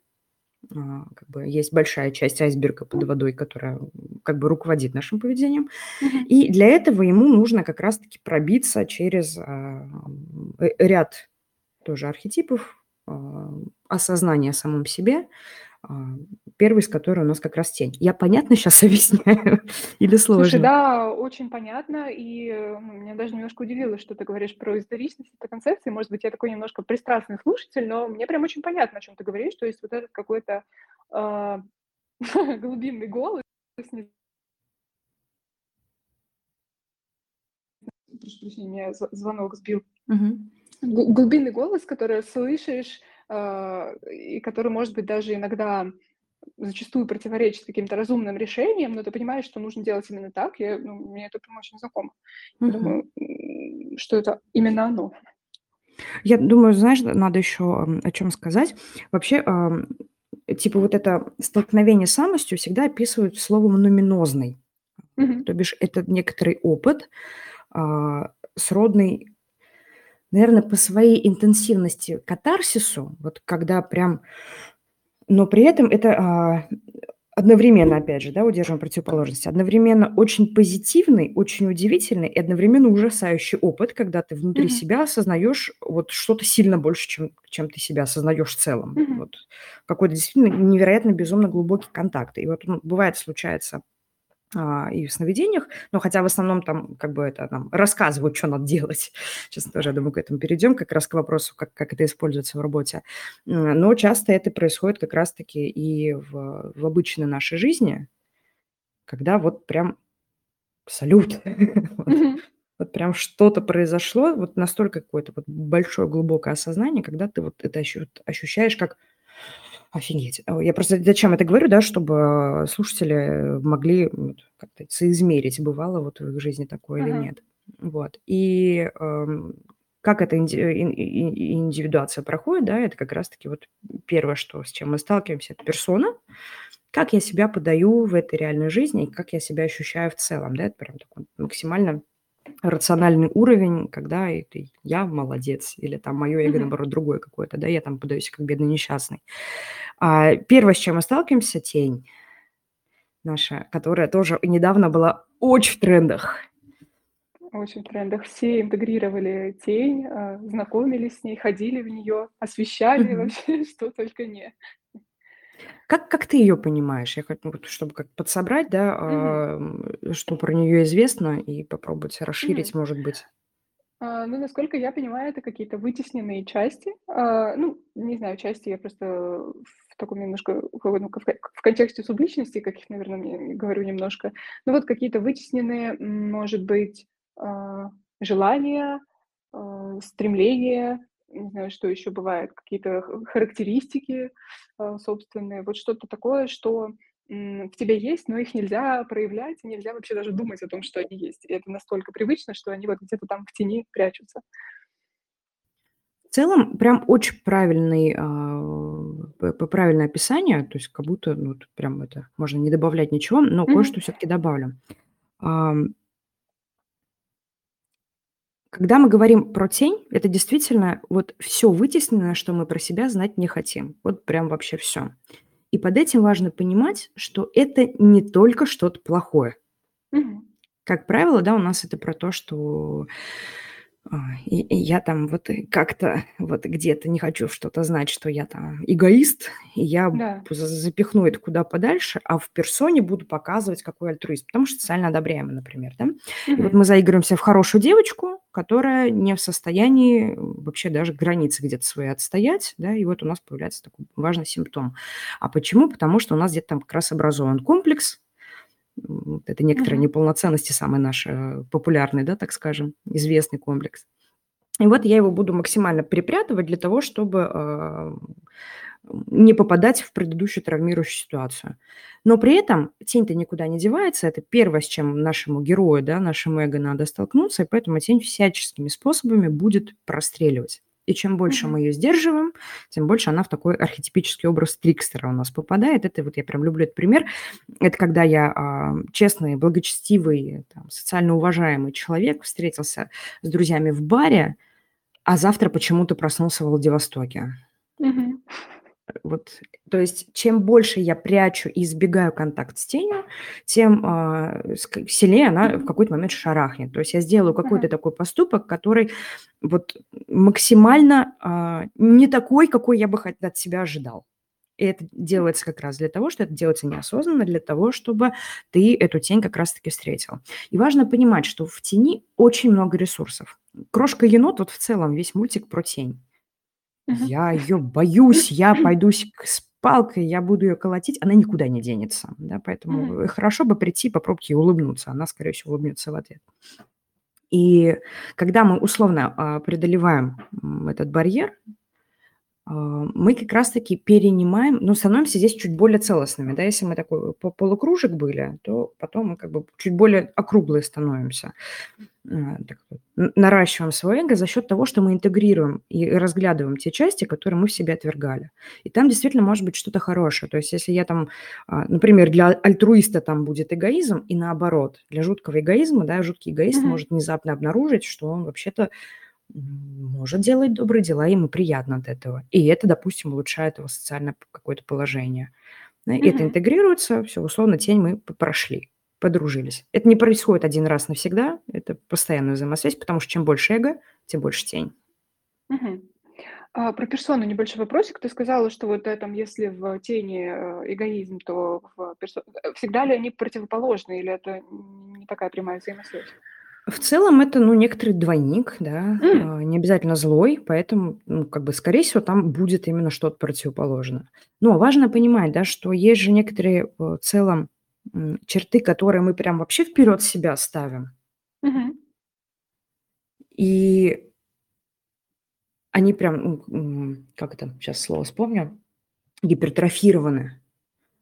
а, как бы есть большая часть айсберга под водой, которая как бы руководит нашим поведением. Mm-hmm. И для этого ему нужно как раз-таки пробиться через а, ряд тоже архетипов, а, осознание о самом себе, а, первый из которых у нас как раз тень. Я понятно сейчас объясняю или сложно? Слушай, да, очень понятно, и меня даже немножко удивило, что ты говоришь про историчность этой концепции. Может быть, я такой немножко пристрастный слушатель, но мне прям очень понятно, о чем ты говоришь. То есть вот этот какой-то э, глубинный голос, прошу прощения, меня звонок сбил. Угу. Глубинный голос, который слышишь, э, и который, может быть, даже иногда зачастую противоречит каким-то разумным решениям, но ты понимаешь, что нужно делать именно так. Я, ну, мне это прям очень знакомо. Uh-huh. Думаю, что это именно оно. Я думаю, знаешь, надо еще о чем сказать. Вообще, типа вот это столкновение с самостью всегда описывают словом нуминозный. Uh-huh. То бишь это некоторый опыт, а, сродный, наверное, по своей интенсивности катарсису, вот когда прям но при этом это а, одновременно, опять же, да, удерживаем противоположности, одновременно очень позитивный, очень удивительный и одновременно ужасающий опыт, когда ты внутри mm-hmm. себя осознаешь вот что-то сильно больше, чем, чем ты себя осознаешь в целом. Mm-hmm. Вот какой-то действительно невероятно безумно глубокий контакт. И вот ну, бывает, случается и в сновидениях, но хотя в основном там как бы это нам рассказывают, что надо делать. Сейчас тоже, я думаю, к этому перейдем, как раз к вопросу, как, как это используется в работе. Но часто это происходит как раз-таки и в, в обычной нашей жизни, когда вот прям салют. вот, прям что-то произошло, вот настолько какое-то вот большое глубокое осознание, когда ты вот это ощущаешь как Офигеть. Э, я просто зачем это говорю, да, чтобы слушатели могли как-то соизмерить, бывало вот в их жизни такое или нет. Вот. И эм, как эта инди- индивидуация проходит, да, это как раз-таки вот первое, что, с чем мы сталкиваемся, это персона, как я себя подаю в этой реальной жизни и как я себя ощущаю в целом, да, это прям такой максимально рациональный уровень, когда это я молодец, или там мое эго, наоборот, другое какое-то, да, я там подаюсь как бедный несчастный. А, первое, с чем мы сталкиваемся, тень наша, которая тоже недавно была очень в трендах. Очень в трендах. Все интегрировали тень, а, знакомились с ней, ходили в нее, освещали mm-hmm. вообще, что только не. Как, как ты ее понимаешь? Я хочу, вот, чтобы как подсобрать, да, а, что про нее известно, и попробовать расширить, может быть. А, ну, насколько я понимаю, это какие-то вытесненные части. А, ну, не знаю, части я просто в таком немножко, ну, в, в контексте субличности, каких, наверное, говорю немножко. Ну, вот какие-то вытесненные, может быть, а, желания, а, стремления, не знаю, что еще бывает, какие-то характеристики а, собственные, вот что-то такое, что в тебе есть, но их нельзя проявлять, нельзя вообще даже думать о том, что они есть. И это настолько привычно, что они вот где-то там в тени прячутся. В целом, прям очень правильный, э, правильное описание, то есть как будто ну, прям это можно не добавлять ничего, но mm-hmm. кое-что все-таки добавлю. Когда мы говорим про тень, это действительно вот все вытесненное, что мы про себя знать не хотим. Вот прям вообще все. И под этим важно понимать, что это не только что-то плохое. Угу. Как правило, да, у нас это про то, что и, и я там вот как-то вот где-то не хочу что-то знать, что я там эгоист, и я да. запихну это куда подальше, а в персоне буду показывать, какой альтруист, потому что социально одобряемый, например, да. Угу. И вот мы заигрываемся в хорошую девочку, которая не в состоянии вообще даже границы где-то свои отстоять, да, и вот у нас появляется такой важный симптом. А почему? Потому что у нас где-то там как раз образован комплекс, это некоторая uh-huh. неполноценности самый наш э, популярный, да, так скажем, известный комплекс. И вот я его буду максимально припрятывать для того, чтобы э, не попадать в предыдущую травмирующую ситуацию. Но при этом тень-то никуда не девается. Это первое, с чем нашему герою, да, нашему эго надо столкнуться, и поэтому тень всяческими способами будет простреливать. И чем больше мы ее сдерживаем, тем больше она в такой архетипический образ трикстера у нас попадает. Это вот я прям люблю этот пример. Это когда я а, честный, благочестивый, там, социально уважаемый человек встретился с друзьями в баре, а завтра почему-то проснулся в Владивостоке. Угу. Вот, то есть, чем больше я прячу и избегаю контакт с тенью, тем э, сильнее она в какой-то момент шарахнет. То есть я сделаю какой-то такой поступок, который вот максимально э, не такой, какой я бы от себя ожидал. И это делается как раз для того, что это делается неосознанно, для того, чтобы ты эту тень как раз-таки встретил. И важно понимать, что в тени очень много ресурсов. Крошка енот, вот в целом весь мультик про тень. Я ее боюсь, я пойду с палкой, я буду ее колотить, она никуда не денется. Да, поэтому хорошо бы прийти, попробовать ей улыбнуться. Она, скорее всего, улыбнется в ответ. И когда мы условно а, преодолеваем этот барьер, мы как раз-таки перенимаем, но становимся здесь чуть более целостными. Да? Если мы такой полукружек были, то потом мы как бы чуть более округлые становимся. А, наращиваем свое эго за счет того, что мы интегрируем и разглядываем те части, которые мы в себе отвергали. И там действительно может быть что-то хорошее. То есть если я там, а, например, для альтруиста там будет эгоизм, и наоборот, для жуткого эгоизма, да, жуткий эгоист mm-hmm. может внезапно обнаружить, что он вообще-то может делать добрые дела, ему приятно от этого. И это, допустим, улучшает его социальное какое-то положение. И это интегрируется, все, условно, тень мы прошли, подружились. Это не происходит один раз навсегда, это постоянная взаимосвязь, потому что чем больше эго, тем больше тень. Угу. А, про персону небольшой вопросик. Ты сказала, что вот этом, если в тени э, эгоизм, то в персо... Э, всегда ли они противоположны, или это не такая прямая взаимосвязь? В целом это, ну, некоторый двойник, да, mm. не обязательно злой, поэтому, ну, как бы, скорее всего, там будет именно что-то противоположное. Но важно понимать, да, что есть же некоторые в целом черты, которые мы прям вообще вперед себя ставим. Mm-hmm. И они прям, ну, как это, сейчас слово вспомню, гипертрофированы.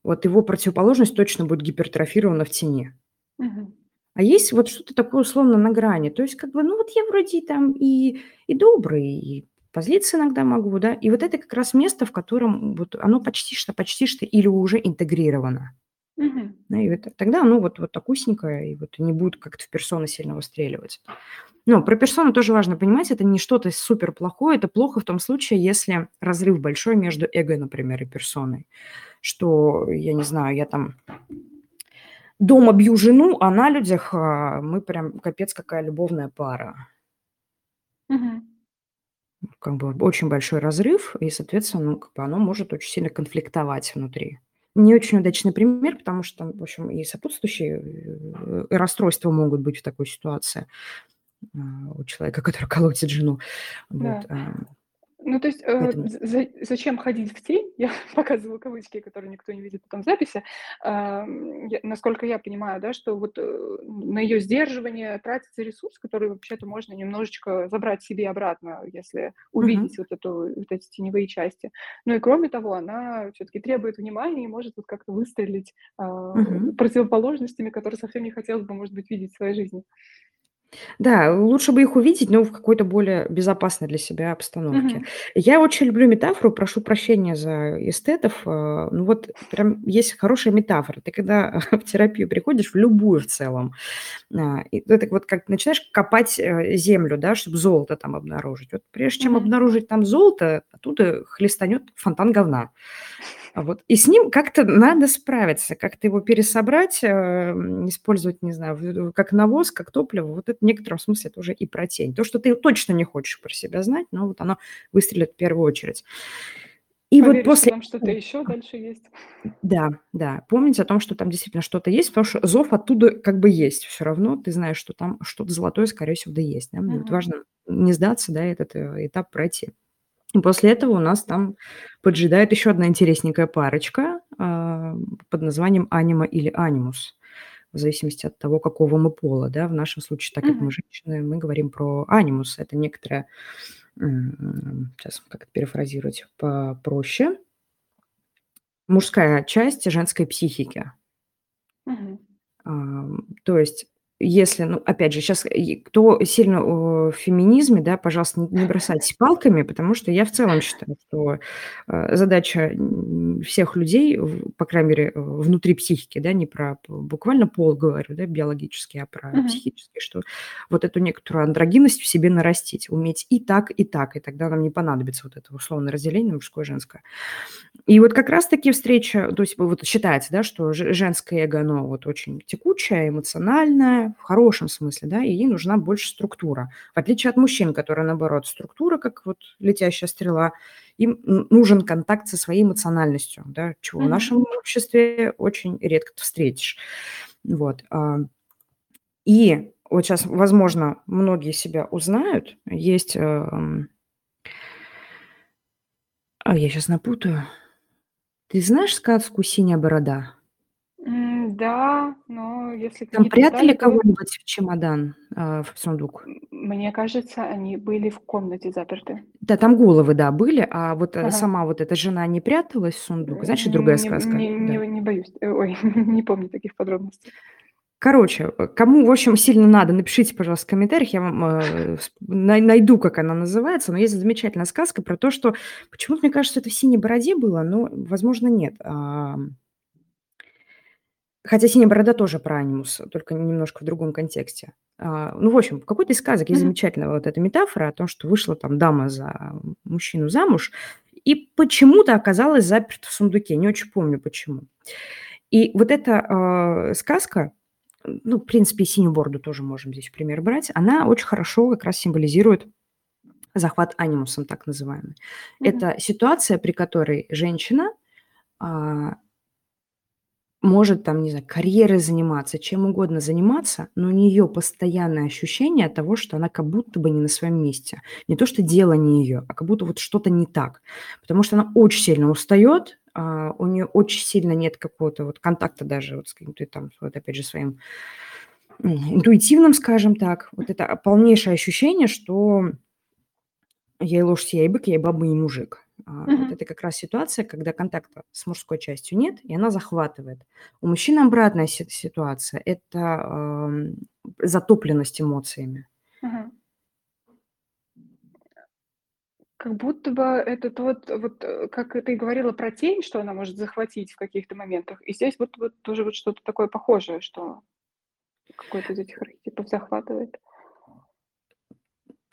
Вот его противоположность точно будет гипертрофирована в тени. Mm-hmm. А есть вот что-то такое условно на грани. То есть как бы, ну вот я вроде там и, и добрый, и позлиться иногда могу, да. И вот это как раз место, в котором вот оно почти что, почти что или уже интегрировано. Угу. и это, тогда оно вот, вот такусенькое, и вот не будет как-то в персону сильно выстреливать. Но про персону тоже важно понимать, это не что-то супер плохое, это плохо в том случае, если разрыв большой между эго, например, и персоной. Что, я не знаю, я там дома бью жену, а на людях а, мы прям капец какая любовная пара. Угу. Как бы очень большой разрыв, и, соответственно, ну, как бы оно может очень сильно конфликтовать внутри. Не очень удачный пример, потому что, в общем, и сопутствующие э, расстройства могут быть в такой ситуации а, у человека, который колотит жену. Да. Вот. Ну, то есть, э, за, зачем ходить в тень? Я показываю кавычки, которые никто не видит потом в записи. Э, я, насколько я понимаю, да, что вот э, на ее сдерживание тратится ресурс, который вообще-то можно немножечко забрать себе обратно, если увидеть uh-huh. вот, эту, вот эти теневые части. Ну и кроме того, она все-таки требует внимания и может вот как-то выстрелить э, uh-huh. противоположностями, которые совсем не хотелось бы, может быть, видеть в своей жизни. Да, лучше бы их увидеть, но в какой-то более безопасной для себя обстановке. Мгм. Я очень люблю метафору, прошу прощения за эстетов. э, Ну вот прям есть хорошая метафора. Ты когда в терапию приходишь, в любую в целом, а, и это вот как начинаешь копать э, землю, да, чтобы золото там обнаружить. Вот прежде чем Мгм. обнаружить там золото, оттуда хлестанет фонтан говна. А вот. И с ним как-то надо справиться, как-то его пересобрать, э, использовать, не знаю, как навоз, как топливо. Вот это в некотором смысле это уже и про тень. То, что ты точно не хочешь про себя знать, но вот оно выстрелит в первую очередь. И Поверишь, вот после... там что-то еще дальше есть. Да, да. Помните о том, что там действительно что-то есть, потому что зов оттуда как бы есть. Все равно ты знаешь, что там что-то золотое, скорее всего, да есть. Да? Uh-huh. Вот важно не сдаться, да, этот э, этап пройти. И после этого у нас там поджидает еще одна интересненькая парочка э, под названием анима или анимус, в зависимости от того, какого мы пола. Да? В нашем случае, так как mm-hmm. мы женщины, мы говорим про анимус. Это некоторая, сейчас как это перефразировать попроще, мужская часть женской психики. Mm-hmm. Э, то есть если, ну, опять же, сейчас кто сильно в феминизме, да, пожалуйста, не бросайтесь палками, потому что я в целом считаю, что э, задача всех людей, по крайней мере, внутри психики, да, не про буквально пол говорю, да, биологически, а про uh-huh. психически, что вот эту некоторую андрогинность в себе нарастить, уметь и так, и так, и тогда нам не понадобится вот это условное разделение мужское женское. И вот как раз-таки встреча, то есть вот считается, да, что женское эго, оно вот очень текучее, эмоциональное, да, в хорошем смысле, да, и ей нужна больше структура. В отличие от мужчин, которые, наоборот, структура, как вот летящая стрела, им нужен контакт со своей эмоциональностью, да, чего mm-hmm. в нашем обществе очень редко встретишь. Вот. А. И вот сейчас, возможно, многие себя узнают. Есть... Эм, а я сейчас напутаю. Ты знаешь сказку «Синяя борода»? Да, но если Там прятали кого-нибудь в чемодан, а, в сундук? мне кажется, они были в комнате заперты. Да, там головы, да, были, а вот, э, сама вот эта жена не пряталась в сундук? Значит, другая Не сказка. не не Да. не боюсь, э, ой, не помню таких подробностей. Короче, э, кому, в общем, сильно надо, напишите, пожалуйста, в комментариях, я вам э, найду, как она называется, но есть замечательная сказка про то, что почему-то мне кажется, это в «Синей бороде» было, но, возможно, нет. Хотя «Синяя борода» тоже про анимус, только немножко в другом контексте. А, ну, в общем, в какой-то из сказок есть замечательная вот эта метафора о том, что вышла там дама за мужчину замуж и почему-то оказалась заперта в сундуке. Не очень помню, почему. И вот эта э, сказка ну, в принципе, и синюю бороду тоже можем здесь пример брать, она очень хорошо как раз символизирует захват анимусом, так называемый. Mm-hmm. Это ситуация, при которой женщина а, может там, не знаю, карьерой заниматься, чем угодно заниматься, но у нее постоянное ощущение того, что она как будто бы не на своем месте. Не то, что дело не ее, а как будто вот что-то не так. Потому что она очень сильно устает, а, у нее очень сильно нет какого-то вот контакта даже вот с каким-то там, вот опять же, своим интуитивным, скажем так. Вот это полнейшее ощущение, что я и лошадь, я и бык, я и баба, и мужик. Uh-huh. Вот это как раз ситуация, когда контакта с мужской частью нет, и она захватывает. У мужчин обратная ситуация – это э, затопленность эмоциями. Uh-huh. Как будто бы это тот, вот э, как ты говорила про тень, что она может захватить в каких-то моментах. И здесь вот, вот тоже вот что-то такое похожее, что какой-то из этих архетипов захватывает.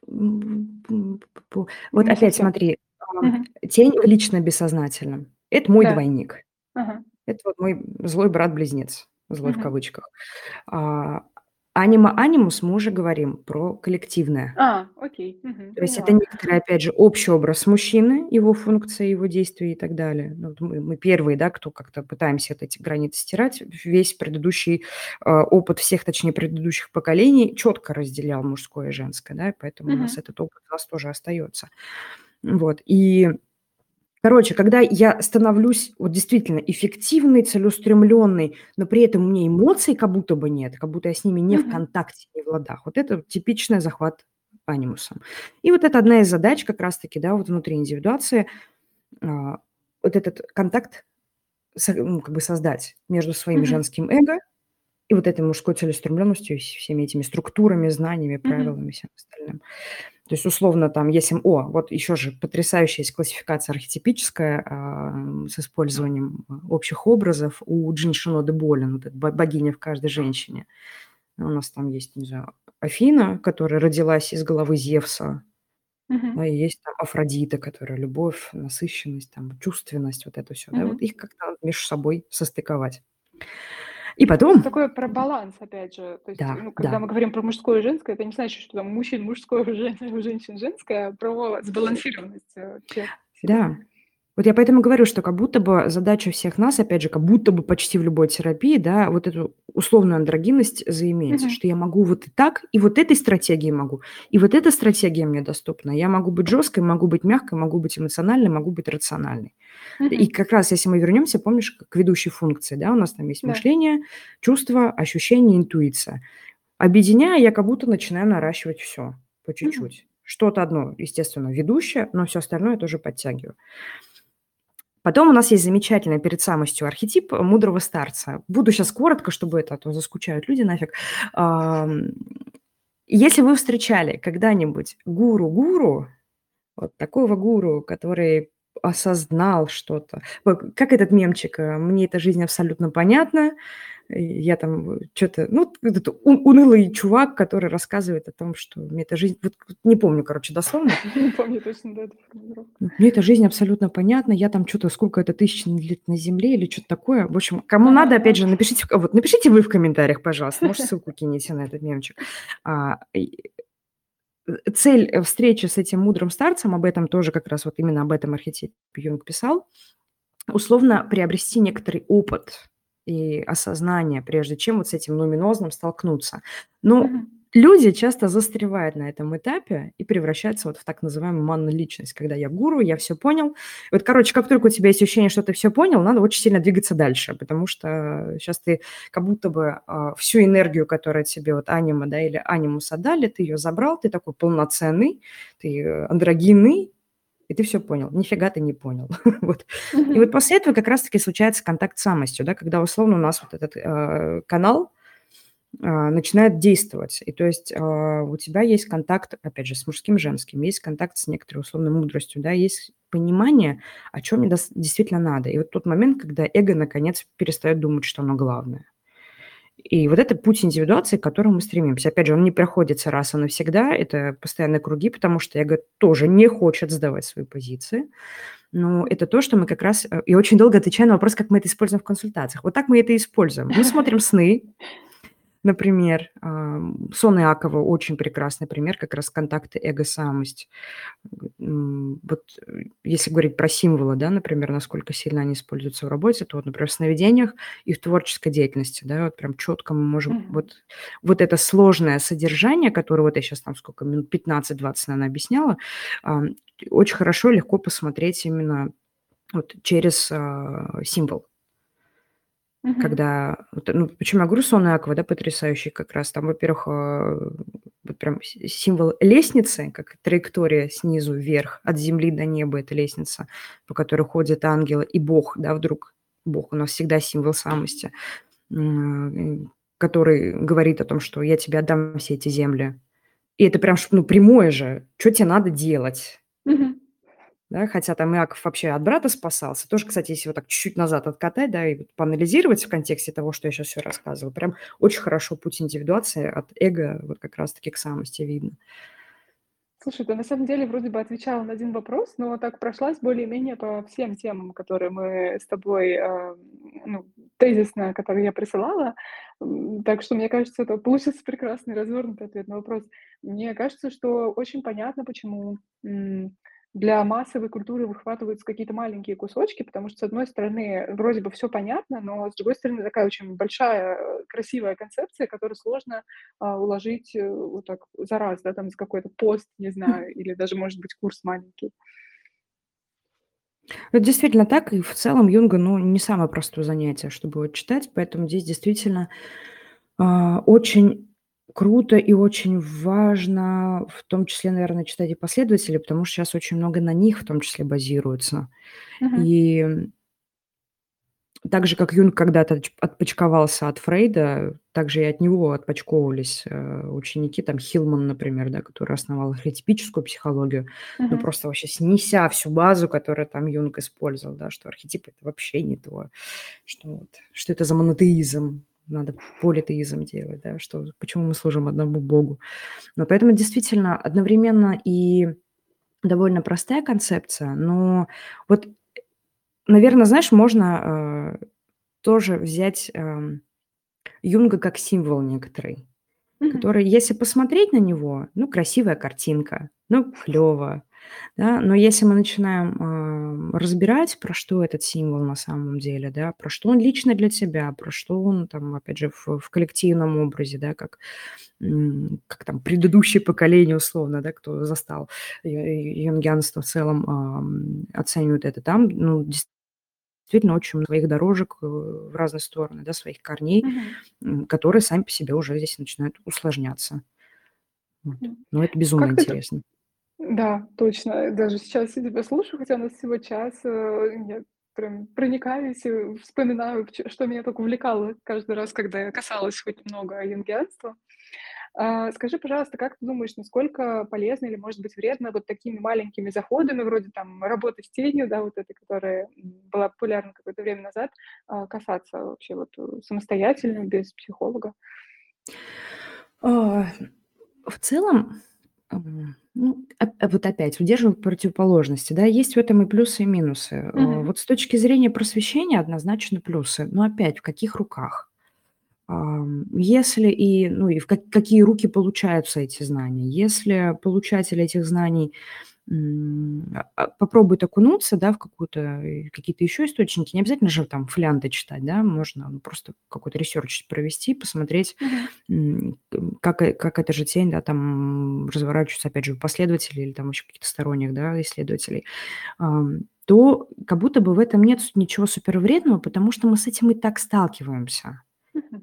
Вот Не опять смотри, угу. тень в лично бессознательном. Это мой да. двойник. Ага. Это вот мой злой брат-близнец, злой угу. в кавычках. А, Анима анимус мы уже говорим про коллективное. А, окей. Угу, То есть это некоторый, опять же, общий образ мужчины, его функция, его действия и так далее. Ну, мы, мы первые, да, кто как-то пытаемся это, эти границы стирать. Весь предыдущий э, опыт всех, точнее, предыдущих поколений четко разделял мужское и женское, да, поэтому угу. у нас этот опыт у нас тоже остается. Вот. И Короче, когда я становлюсь вот действительно эффективной, целеустремленной, но при этом у меня эмоций как будто бы нет, как будто я с ними не в контакте, не в ладах. Вот это типичный захват анимусом. И вот это одна из задач как раз-таки, да, вот внутри индивидуации, а, вот этот контакт ну, как бы создать между своим mm-hmm. женским эго и вот этой мужской целеустремленностью, всеми этими структурами, знаниями, правилами, mm-hmm. всем остальным. То есть, условно, там, если... О, вот еще же потрясающая есть классификация архетипическая э, с использованием общих образов у Джин Шиноды Болин, вот эта богиня в каждой женщине. У нас там есть, не знаю, Афина, которая родилась из головы Зевса, uh-huh. да, и есть там Афродита, которая любовь, насыщенность, там, чувственность, вот это все. Uh-huh. Да, вот их как-то между собой состыковать. И потом... Такое про баланс, опять же. То есть, да, ну, когда да. мы говорим про мужское и женское, это не значит, что там мужчин мужское, у женщин женское, а про сбалансированность. Э, да. Вот я поэтому говорю, что как будто бы задача всех нас, опять же, как будто бы почти в любой терапии, да, вот эту условную андрогинность заиметь, угу. что я могу вот и так, и вот этой стратегией могу, и вот эта стратегия мне доступна. Я могу быть жесткой, могу быть мягкой, могу быть эмоциональной, могу быть рациональной. Угу. И как раз, если мы вернемся, помнишь, к ведущей функции, да, у нас там есть да. мышление, чувство, ощущение, интуиция. Объединяя, я как будто начинаю наращивать все по чуть-чуть. Угу. Что-то одно, естественно, ведущее, но все остальное я тоже подтягиваю. Потом у нас есть замечательный перед самостью архетип мудрого старца. Буду сейчас коротко, чтобы это, а то заскучают люди нафиг. Если вы встречали когда-нибудь гуру-гуру, вот такого гуру, который осознал что-то. Как этот мемчик, э, мне эта жизнь абсолютно понятна, я там что-то, ну, этот унылый чувак, который рассказывает о том, что мне эта жизнь, вот, не помню, короче, дословно. Не помню точно, да, эту Мне эта жизнь абсолютно понятна, я там что-то, сколько это тысяч лет на Земле или что-то такое. В общем, кому надо, опять же, напишите, вот, напишите вы в комментариях, пожалуйста, может, ссылку кинете на этот мемчик. А, цель встречи с этим мудрым старцем, об этом тоже как раз вот именно об этом архетипе Юнг писал, условно приобрести некоторый опыт и осознание, прежде чем вот с этим нуминозным столкнуться. Но mm-hmm. люди часто застревают на этом этапе и превращаются вот в так называемую манную личность, когда я гуру, я все понял. Вот, короче, как только у тебя есть ощущение, что ты все понял, надо очень сильно двигаться дальше, потому что сейчас ты как будто бы э, всю энергию, которая тебе вот анима, да, или анимус отдали, ты ее забрал, ты такой полноценный, ты э, андрогинный, и ты все понял. Нифига ты не понял. вот. И вот после этого как раз-таки случается контакт с самостью, да, когда условно у нас вот этот э, канал э, начинает действовать. И то есть э, у тебя есть контакт, опять же, с мужским женским, есть контакт с некоторой условной мудростью, да, есть понимание, о чем мне действительно надо. И вот тот момент, когда эго наконец перестает думать, что оно главное. И вот это путь индивидуации, к которому мы стремимся. Опять же, он не проходится раз и навсегда, это постоянные круги, потому что эго тоже не хочет сдавать свои позиции. Но это то, что мы как раз... Э, и очень долго отвечаю на вопрос, как мы это используем в консультациях. Вот так мы это используем. Мы смотрим сны, Например, сон Иакова очень прекрасный пример, как раз контакты эго-самость. Вот э, если говорить про символы, да, например, насколько сильно они используются в работе, то, вот, например, в сновидениях и в творческой деятельности, да, вот прям четко мы можем, mm-hmm. вот, вот это сложное содержание, которое вот я сейчас там сколько, минут 15-20, наверное, объясняла, очень хорошо, легко посмотреть именно вот через а, символ. Мгм. Когда, ну, почему я говорю, сон Аква, да, потрясающий как раз. Там, во-первых, э, вот прям символ лестницы, как траектория снизу вверх, от земли до неба, это лестница, по которой ходят ангелы, и Бог, да, вдруг Бог у нас всегда символ самости, который говорит о том, что я тебе отдам все эти земли. И это прям, ну, прямое же, что тебе надо делать? Мгм да, хотя там Иаков вообще от брата спасался. Тоже, кстати, если его так чуть-чуть назад откатать, да, и поанализировать в контексте того, что я сейчас все рассказываю, прям очень хорошо путь индивидуации от эго вот как раз-таки к самости видно. Слушай, ты на самом деле вроде бы отвечала на один вопрос, но так прошлась более-менее по всем темам, которые мы с тобой, э, ну, тезисно, которые я присылала. Так что, мне кажется, это получился прекрасный развернутый ответ на вопрос. Мне кажется, что очень понятно, почему для массовой культуры выхватываются какие-то маленькие кусочки, потому что, с одной стороны, вроде бы все понятно, но, с другой стороны, такая очень большая, э, красивая концепция, которую сложно а, уложить э, вот так за раз, да, там, за какой-то пост, не знаю, или даже, может быть, курс маленький. Это действительно так, и в целом Юнга, ну, не самое простое занятие, чтобы его читать, поэтому здесь действительно э, очень круто и очень важно, в том числе, наверное, читать и последователи, потому что сейчас очень много на них в том числе базируется. Мгм. И так же, как Юнг когда-то отпочковался от Фрейда, так же и от него отпочковывались э, ученики, там Хилман, например, да, который основал архетипическую психологию, ну просто вообще снеся всю базу, которую там Юнг использовал, да, что архетип это вообще не то, что, вот, что это за монотеизм, надо политеизм делать, да, что, почему мы служим одному Богу. Но поэтому действительно одновременно и довольно простая концепция, но вот, наверное, знаешь, можно э, тоже взять э, Юнга как символ некоторый, mm-hmm. который, если посмотреть на него, ну, красивая картинка, ну, клево, да? Но если мы начинаем э, разбирать, про что этот символ на самом деле, да, про что он лично для тебя, про что он там, опять же, в, в коллективном образе, да, как, как там предыдущее поколение условно, да, кто застал юнгианство в целом э, оценивают это, там, ну, действительно очень много своих дорожек э, в разные стороны, да, своих корней, mm-hmm. которые сами по себе уже здесь начинают усложняться. Вот. Но это безумно как интересно. Это да, точно. Даже сейчас я тебя слушаю, хотя у нас всего час, э, я прям проникаюсь и вспоминаю, что меня так увлекало каждый раз, когда я касалась хоть немного юнгианства. А, скажи, пожалуйста, как ты думаешь, насколько полезно или, может быть, вредно вот такими маленькими заходами, вроде там работы с тенью, да, вот этой, которая была популярна какое-то время назад, а, касаться вообще вот э, самостоятельно, без психолога? А, в целом, ну, вот опять удерживаю противоположности, да, есть в этом и плюсы, и минусы. Мгм. Вот с точки зрения просвещения однозначно плюсы, но опять в каких руках? Если и, ну, и в как какие руки получаются эти знания. Если получатель этих знаний, попробует окунуться, да, в какую-то, э, какие-то еще источники, не обязательно же там фолианты читать, да, можно, ну, просто какой-то research провести, посмотреть, м, как э как эта же тень, да, там разворачивается, опять же, у последователей или там еще каких-то сторонних, да, исследователей, то как будто бы в этом нет ничего супер вредного, потому что мы с этим и так сталкиваемся. Мгм.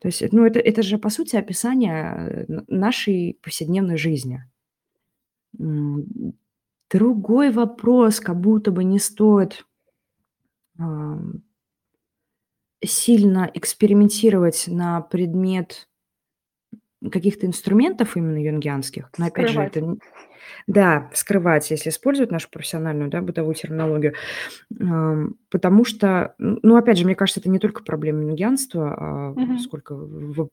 То есть, ну, это это же, по сути, описание, э, нашей повседневной жизни. Другой вопрос, как будто бы не стоит сильно экспериментировать на предмет каких-то инструментов именно юнгианских. Но опять же, это да, скрывать, если использовать нашу профессиональную, да, бытовую терминологию. Потому что, ну, опять же, мне кажется, это не только проблема юнгианства, а Мгм. сколько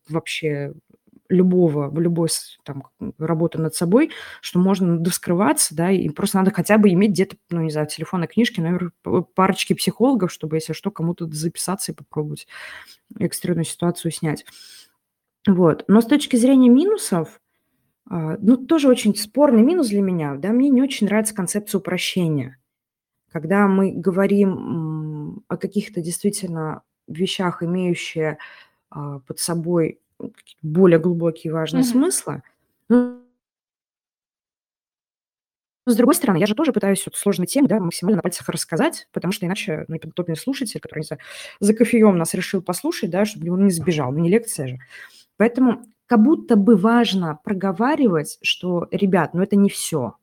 вообще любого, в любой там работы над собой, что можно доскрываться, да, и просто надо хотя бы иметь где-то, ну, не знаю, телефонной книжке номер парочки психологов, чтобы, если что, кому-то записаться и попробовать экстренную ситуацию снять. Вот. Но с точки зрения минусов, а, ну, тоже очень спорный минус для меня, да, мне не очень нравится концепция упрощения. Когда мы говорим о каких-то действительно вещах, имеющие а, под собой более глубокие и важные Мгм. смыслы, ну с другой стороны, я же тоже пытаюсь эту сложную тему, да, максимально на пальцах рассказать, потому что иначе, ну, неподготовленный слушатель, который, не знаю, за кофеем нас решил послушать, да, чтобы он не сбежал, ну, не лекция же. Поэтому как будто бы важно проговаривать, что, ребят, ну это не все.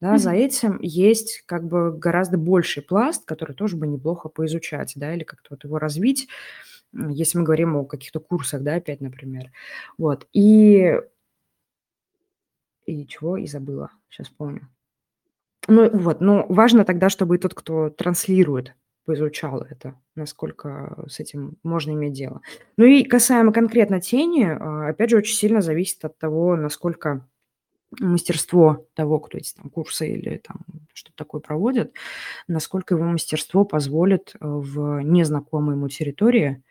Да, за этим есть как бы гораздо больший пласт, который тоже бы неплохо поизучать, да, или как-то вот его развить, если мы говорим о каких-то курсах, да, опять, например. Вот. И и чего? И забыла. Сейчас помню. Ну вот, ну важно тогда, чтобы и тот, кто транслирует поизучал это, насколько с этим можно иметь дело. Ну и касаемо конкретно тени, а, опять же, очень сильно зависит от того, насколько мастерство того, кто эти там курсы или там что-то такое проводит, насколько его мастерство позволит э, в незнакомой ему территории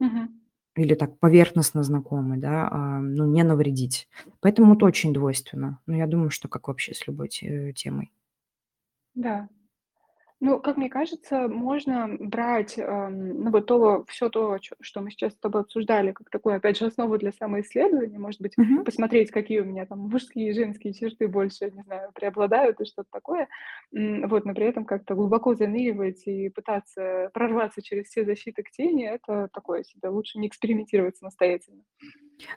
Мгм. или так поверхностно знакомой, да, а, ну, не навредить. Поэтому это очень двойственно. Но я думаю, что как вообще с любой те темой. Да. Ну, как мне кажется, можно брать, ам, ну, вот то, все то, чё что мы сейчас с тобой обсуждали, как такую, опять же, основу для самоисследования. Может быть, Мгм. посмотреть, какие у меня там мужские и женские черты больше, не знаю, преобладают и что-то такое. М, вот, но при этом как-то глубоко заныривать и пытаться прорваться через все защиты к тени- это такое себе. Лучше не экспериментировать самостоятельно.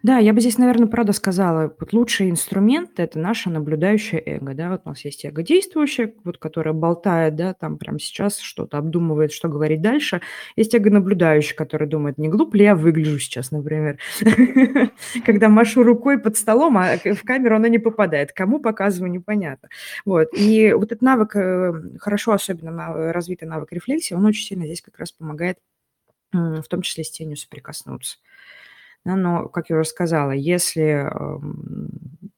Да, я бы здесь, наверное, правда сказала, вот лучший инструмент– это наше наблюдающее эго, да, вот у нас есть эго действующее, вот, которое болтает, да, там прямо сейчас что-то обдумывает, что говорить дальше. Есть эго наблюдающее, который думает, не глуп ли я выгляжу сейчас, например, когда машу рукой под столом, а в камеру она не попадает. Кому показываю, непонятно. Вот, и вот этот навык, э, хорошо особенно развитый навык рефлексии, он очень сильно здесь как раз помогает в том числе с тенью соприкоснуться. Но, как я уже сказала, если...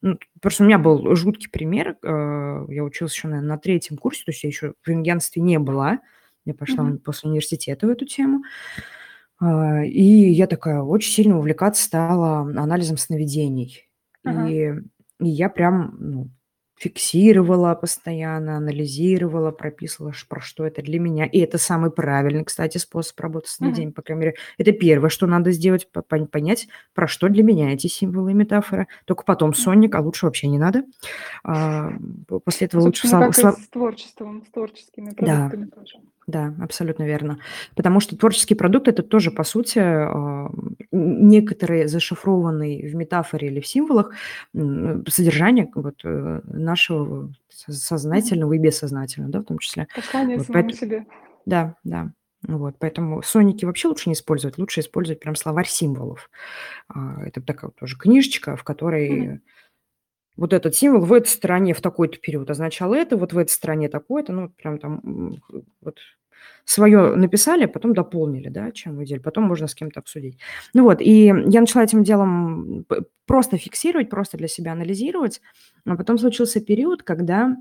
Ну, просто у меня был жуткий пример. Э, я училась еще, наверное, на третьем курсе, то есть я еще в ингенстве не была. Я пошла Мгм. после университета в эту тему. А, и я такая очень сильно увлекаться стала анализом сновидений. Ага. И, и я прям ну, фиксировала постоянно, анализировала, прописывала, про что это для меня. И это самый правильный, кстати, способ работы с Мгм. сновидением, по крайней мере. Это первое, что надо сделать, понять, про что для меня эти символы и метафоры. Только потом сонник, а лучше вообще не надо. А, после этого лучше... Собственно, как и с творчеством, с творческими Да, продуктами тоже. Да, абсолютно верно. Потому что творческий продукт- это тоже, по сути, а, некоторые зашифрованные в метафоре или в символах содержание вот э, нашего сознательного и бессознательного, да, в том числе. Послание Вот самому поэт себе. Да, да, Вот, поэтому соники вообще лучше не использовать, лучше использовать прям словарь символов. А, это такая вот тоже книжечка, в которой mm-hmm. Вот этот символ в этой стране в такой-то период означал это, вот в этой стране такой-то, ну, прям там вот свое написали, а потом дополнили, да, чем выделили, потом можно с кем-то обсудить. Ну вот, и я начала этим делом просто фиксировать, просто для себя анализировать, а потом случился период, когда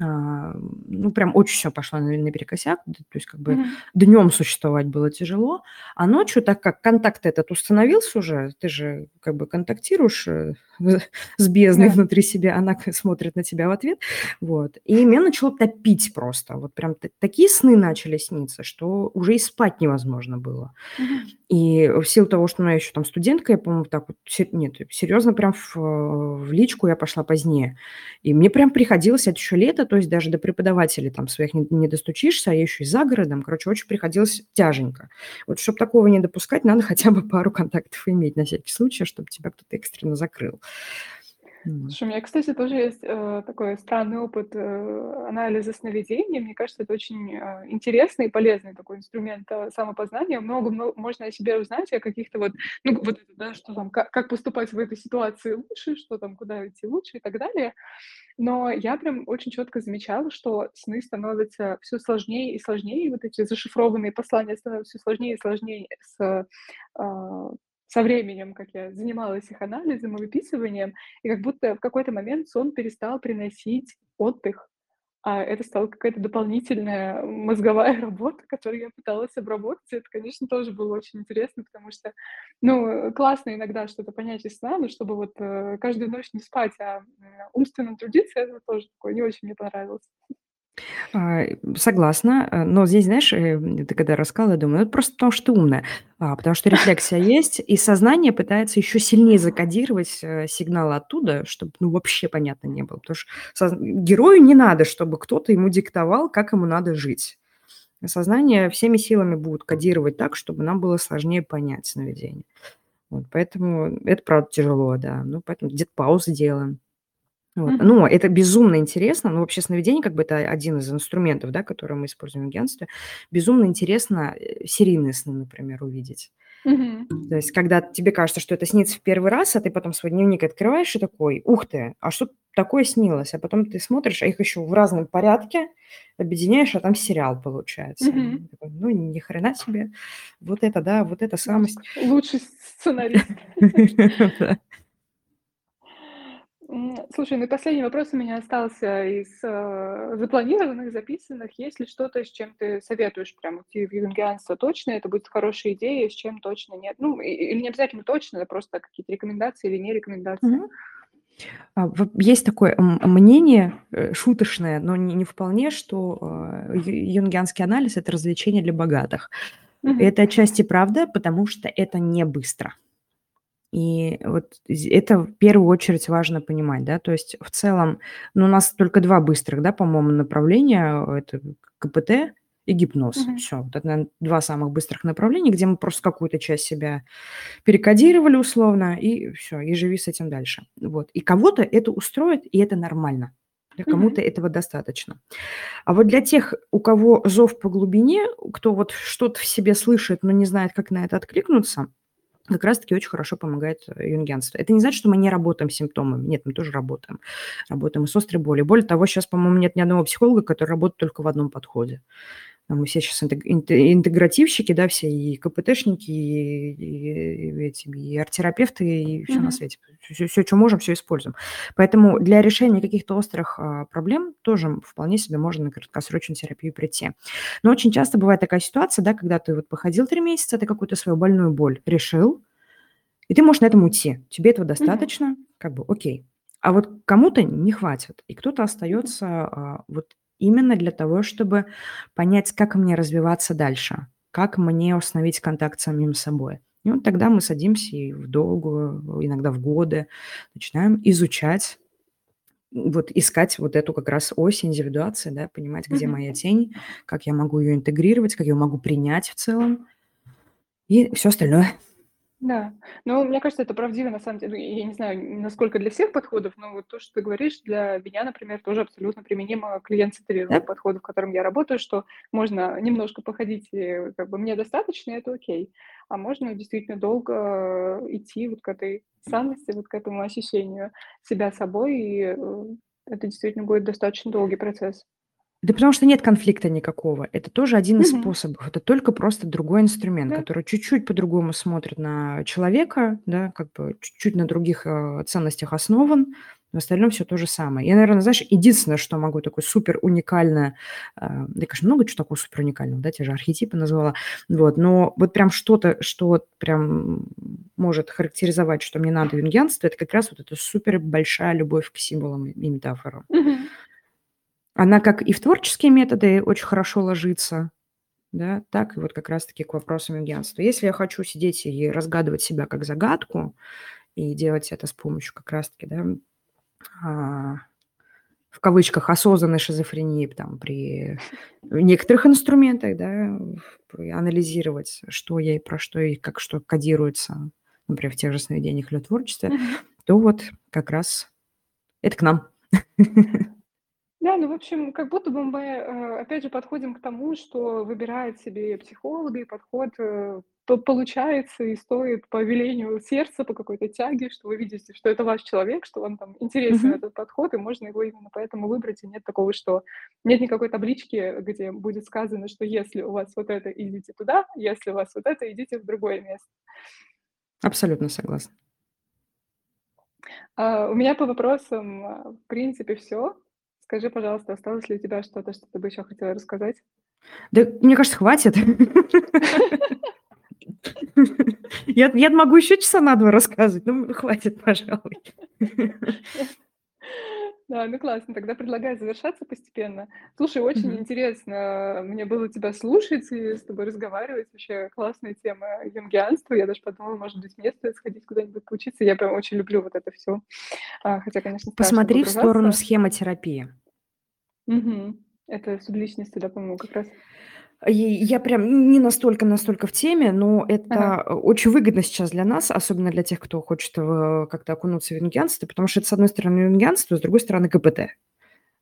а, ну, прям очень все пошло на, наперекосяк, то есть как бы mm-hmm. днем существовать было тяжело, а ночью, так как контакт этот установился уже, ты же как бы контактируешь э, с бездной yeah. внутри себя, она смотрит на тебя в ответ, вот, и меня начало топить просто, вот прям такие сны начали сниться, что уже и спать невозможно было. Mm-hmm. И в силу того, что я еще там студентка, я, по-моему, так вот, нет, серьезно, прям в, в личку я пошла позднее. И мне прям приходилось, это еще лето, то есть даже до преподавателей там своих не, не достучишься, а я еще и за городом, короче, очень приходилось тяженько. Вот чтобы такого не допускать, надо хотя бы пару контактов иметь на всякий случай, чтобы тебя кто-то экстренно закрыл. Слушай, у меня, кстати, тоже есть э, такой странный опыт э, анализа сновидений. Мне кажется, это очень э, интересный и полезный такой инструмент э, самопознания. Много, много можно о себе узнать, о каких-то вот, ну, вот это, да, что там, как, как поступать в этой ситуации лучше, что там, куда идти лучше и так далее. Но я прям очень четко замечала, что сны становятся все сложнее и сложнее, и вот эти зашифрованные послания становятся все сложнее и сложнее с э, со временем, как я занималась их анализом и выписыванием, и как будто в какой-то момент сон перестал приносить отдых, а это стала какая-то дополнительная мозговая работа, которую я пыталась обработать. Это, конечно, тоже было очень интересно, потому что, ну, классно иногда что-то понять из сна, но чтобы вот э, каждую ночь не спать, а умственно трудиться, это тоже такое не очень мне понравилось. А, согласна, э, но здесь, знаешь, э, ты когда рассказывала, я думаю, ну, это просто потому, что ты умная, а, потому что рефлексия есть, и сознание пытается еще сильнее закодировать э, сигналы оттуда, чтобы, ну, вообще понятно не было, потому что герою не надо, чтобы кто-то ему диктовал, как ему надо жить. Сознание всеми силами будет кодировать так, чтобы нам было сложнее понять сновидение. Вот, поэтому это, правда, тяжело, да. Ну, поэтому где-то паузы делаем. Вот. Мгм. Ну, это безумно интересно. Ну, вообще сновидение, как бы это один из инструментов, да, которые мы используем в агентстве. Безумно интересно э, серийные сны, например, увидеть. Мгм. То есть, когда тебе кажется, что это снится в первый раз, а ты потом свой дневник открываешь и такой, ух ты, а что такое снилось? А потом ты смотришь, а их еще в разном порядке объединяешь, а там сериал получается. Мгм. такой, ну, ни хрена себе. Вот это, да, вот это самость. Лучший сценарист. Слушай, ну и последний вопрос у меня остался из э, запланированных, записанных. Есть ли что-то, с чем ты советуешь прям идти в юнгианство точно? Это будет хорошая идея, с чем точно нет? Ну, или не обязательно точно, это просто какие-то рекомендации или не рекомендации. Угу. Есть такое мнение э, шуточное, но не, не вполне, что э, юнгианский анализ – это развлечение для богатых. Угу. Это отчасти правда, потому что это не быстро. И вот это в первую очередь важно понимать, да, то есть в целом, ну, у нас только два быстрых, да, по-моему, направления, это КПТ и гипноз. Угу. Все, вот это, наверное, два самых быстрых направления, где мы просто какую-то часть себя перекодировали условно, и все, и живи с этим дальше. Вот. И кого-то это устроит, и это нормально. Для кому-то mm этого достаточно. А вот для тех, у кого зов по глубине, кто вот что-то в себе слышит, но не знает, как на это откликнуться, как раз-таки очень хорошо помогает э, юнгианство. Это не значит, что мы не работаем с симптомами. Нет, мы тоже работаем. Работаем и с острой болью. Более того, сейчас, по-моему, нет ни одного психолога, который работает только в одном подходе. Мы все сейчас интегративщики, да, все и КПТшники, и, и, и, эти, и арт-терапевты, и все mm-hmm. на свете. Все, все, что можем, все используем. Поэтому для решения каких-то острых а, проблем тоже вполне себе можно на краткосрочную терапию прийти. Но очень часто бывает такая ситуация, да, когда ты вот походил три месяца, ты какую-то свою больную боль решил, и ты можешь на этом уйти. Тебе этого достаточно, mm-hmm. как бы окей. А вот кому-то не хватит, и кто-то остается а, вот именно для того, чтобы понять, как мне развиваться дальше, как мне установить контакт с самим собой. И вот тогда мы садимся и в долгую, иногда в годы, начинаем изучать, вот искать вот эту как раз ось индивидуации, да, понимать, где mm-hmm. моя тень, как я могу ее интегрировать, как я могу принять в целом, и все остальное. Да, но мне кажется, это правдиво на самом деле. Ну, я не знаю, насколько для всех подходов, но вот то, что ты говоришь, для меня, например, тоже абсолютно применимо к клиент-центрированному Да. подходу, в котором я работаю, что можно немножко походить, и как бы мне достаточно, и это окей. А можно действительно долго идти вот к этой ценности, вот к этому ощущению себя собой, и э, это действительно будет достаточно долгий процесс. Да потому что нет конфликта никакого. Это тоже один из Мгм. способов. Это только просто другой инструмент, Да. который чуть-чуть по-другому смотрит на человека, да, как бы чуть-чуть на других э, ценностях основан. В остальном все то же самое. Я, наверное, знаешь, единственное, что могу такое супер уникальное, э, да, конечно, много чего такого супер уникального, да, те же архетипы назвала, вот, но вот прям что-то, что прям может характеризовать, что мне надо в это как раз вот эта супер большая любовь к символам и метафорам. Мгм. Она как и в творческие методы очень хорошо ложится, да, так и вот как раз-таки к вопросам юнгианства. Если я хочу сидеть и разгадывать себя как загадку и делать это с помощью как раз-таки, да, а, в кавычках осознанной шизофрении там, при некоторых инструментах, да, анализировать, что я и про что и как что кодируется, например, в тех же сновидениях или творчестве, то вот как раз это к нам. Да, ну, в общем, как будто бы мы, э, опять же, подходим к тому, что выбирает себе психолог, и подход э, по- получается и стоит по велению сердца, по какой-то тяге, что вы видите, что это ваш человек, что вам там интересен Мгм. этот подход, и можно его именно поэтому выбрать, и нет такого, что нет никакой таблички, где будет сказано, что если у вас вот это, идите туда, если у вас вот это, идите в другое место. Абсолютно согласна. А, у меня по вопросам, а, в принципе, все. Скажи, пожалуйста, осталось ли у тебя что-то, что ты бы еще хотела рассказать? Да, мне кажется, хватит. Я, я могу еще часа на два рассказывать, ну хватит, пожалуй. Да, ну классно. Тогда предлагаю завершаться постепенно. Слушай, очень Мгм. интересно мне было тебя слушать и с тобой разговаривать. Вообще классная тема юнгианства. Я даже подумала, может быть, мне стоит сходить куда-нибудь поучиться. Я прям очень люблю вот это все. Хотя, конечно, Посмотри в сторону схемотерапии. Мгм. Это субличности, да, по-моему, как раз. И я прям не настолько настолько в теме, но Ага. это очень выгодно сейчас для нас, особенно для тех, кто хочет в- как-то окунуться в юнгианство, потому что это, с одной стороны, юнгианство, с другой стороны, КПТ.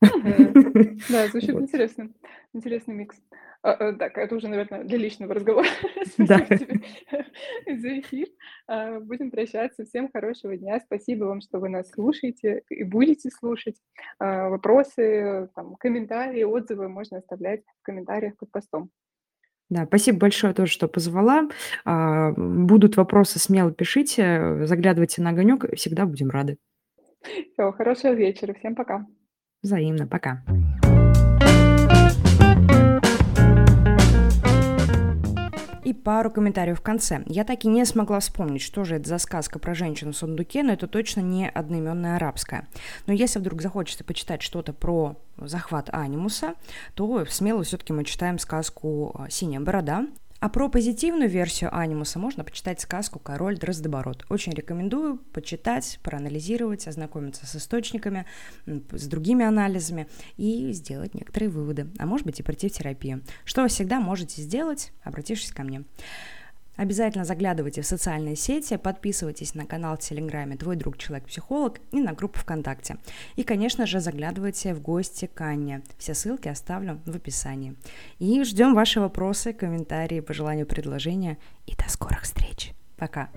Да, звучит интересно. Интересный микс. А, э, так, это уже, наверное, для личного разговора. Спасибо тебе за эфир. А, Будем прощаться. Всем хорошего дня. Спасибо вам, что вы нас слушаете и будете слушать. А, Вопросы, там, комментарии, отзывы можно оставлять в комментариях под постом. Да, спасибо большое тоже, что позвала. Будут вопросы, смело пишите, заглядывайте на огонек, всегда будем рады. Все, хорошего вечера. Всем пока. Взаимно, пока. И пару комментариев в конце. Я так и не смогла вспомнить, что же это за сказка про женщину в сундуке, но это точно не одноименная арабская. Но если вдруг захочется почитать что-то про захват анимуса, то смело все-таки мы читаем сказку «Синяя борода». А про позитивную версию анимуса можно почитать сказку «Король Дроздобород». Очень рекомендую почитать, проанализировать, ознакомиться с источниками, с другими анализами и сделать некоторые выводы, а может быть и пройти в терапию. Что вы всегда можете сделать, обратившись ко мне. Обязательно заглядывайте в социальные сети, подписывайтесь на канал в Телеграме «Твой друг Человек-психолог» и на группу ВКонтакте. И, конечно же, заглядывайте в гости к Анне. Все ссылки оставлю в описании. И ждем ваши вопросы, комментарии, пожелания, предложения. И до скорых встреч. Пока.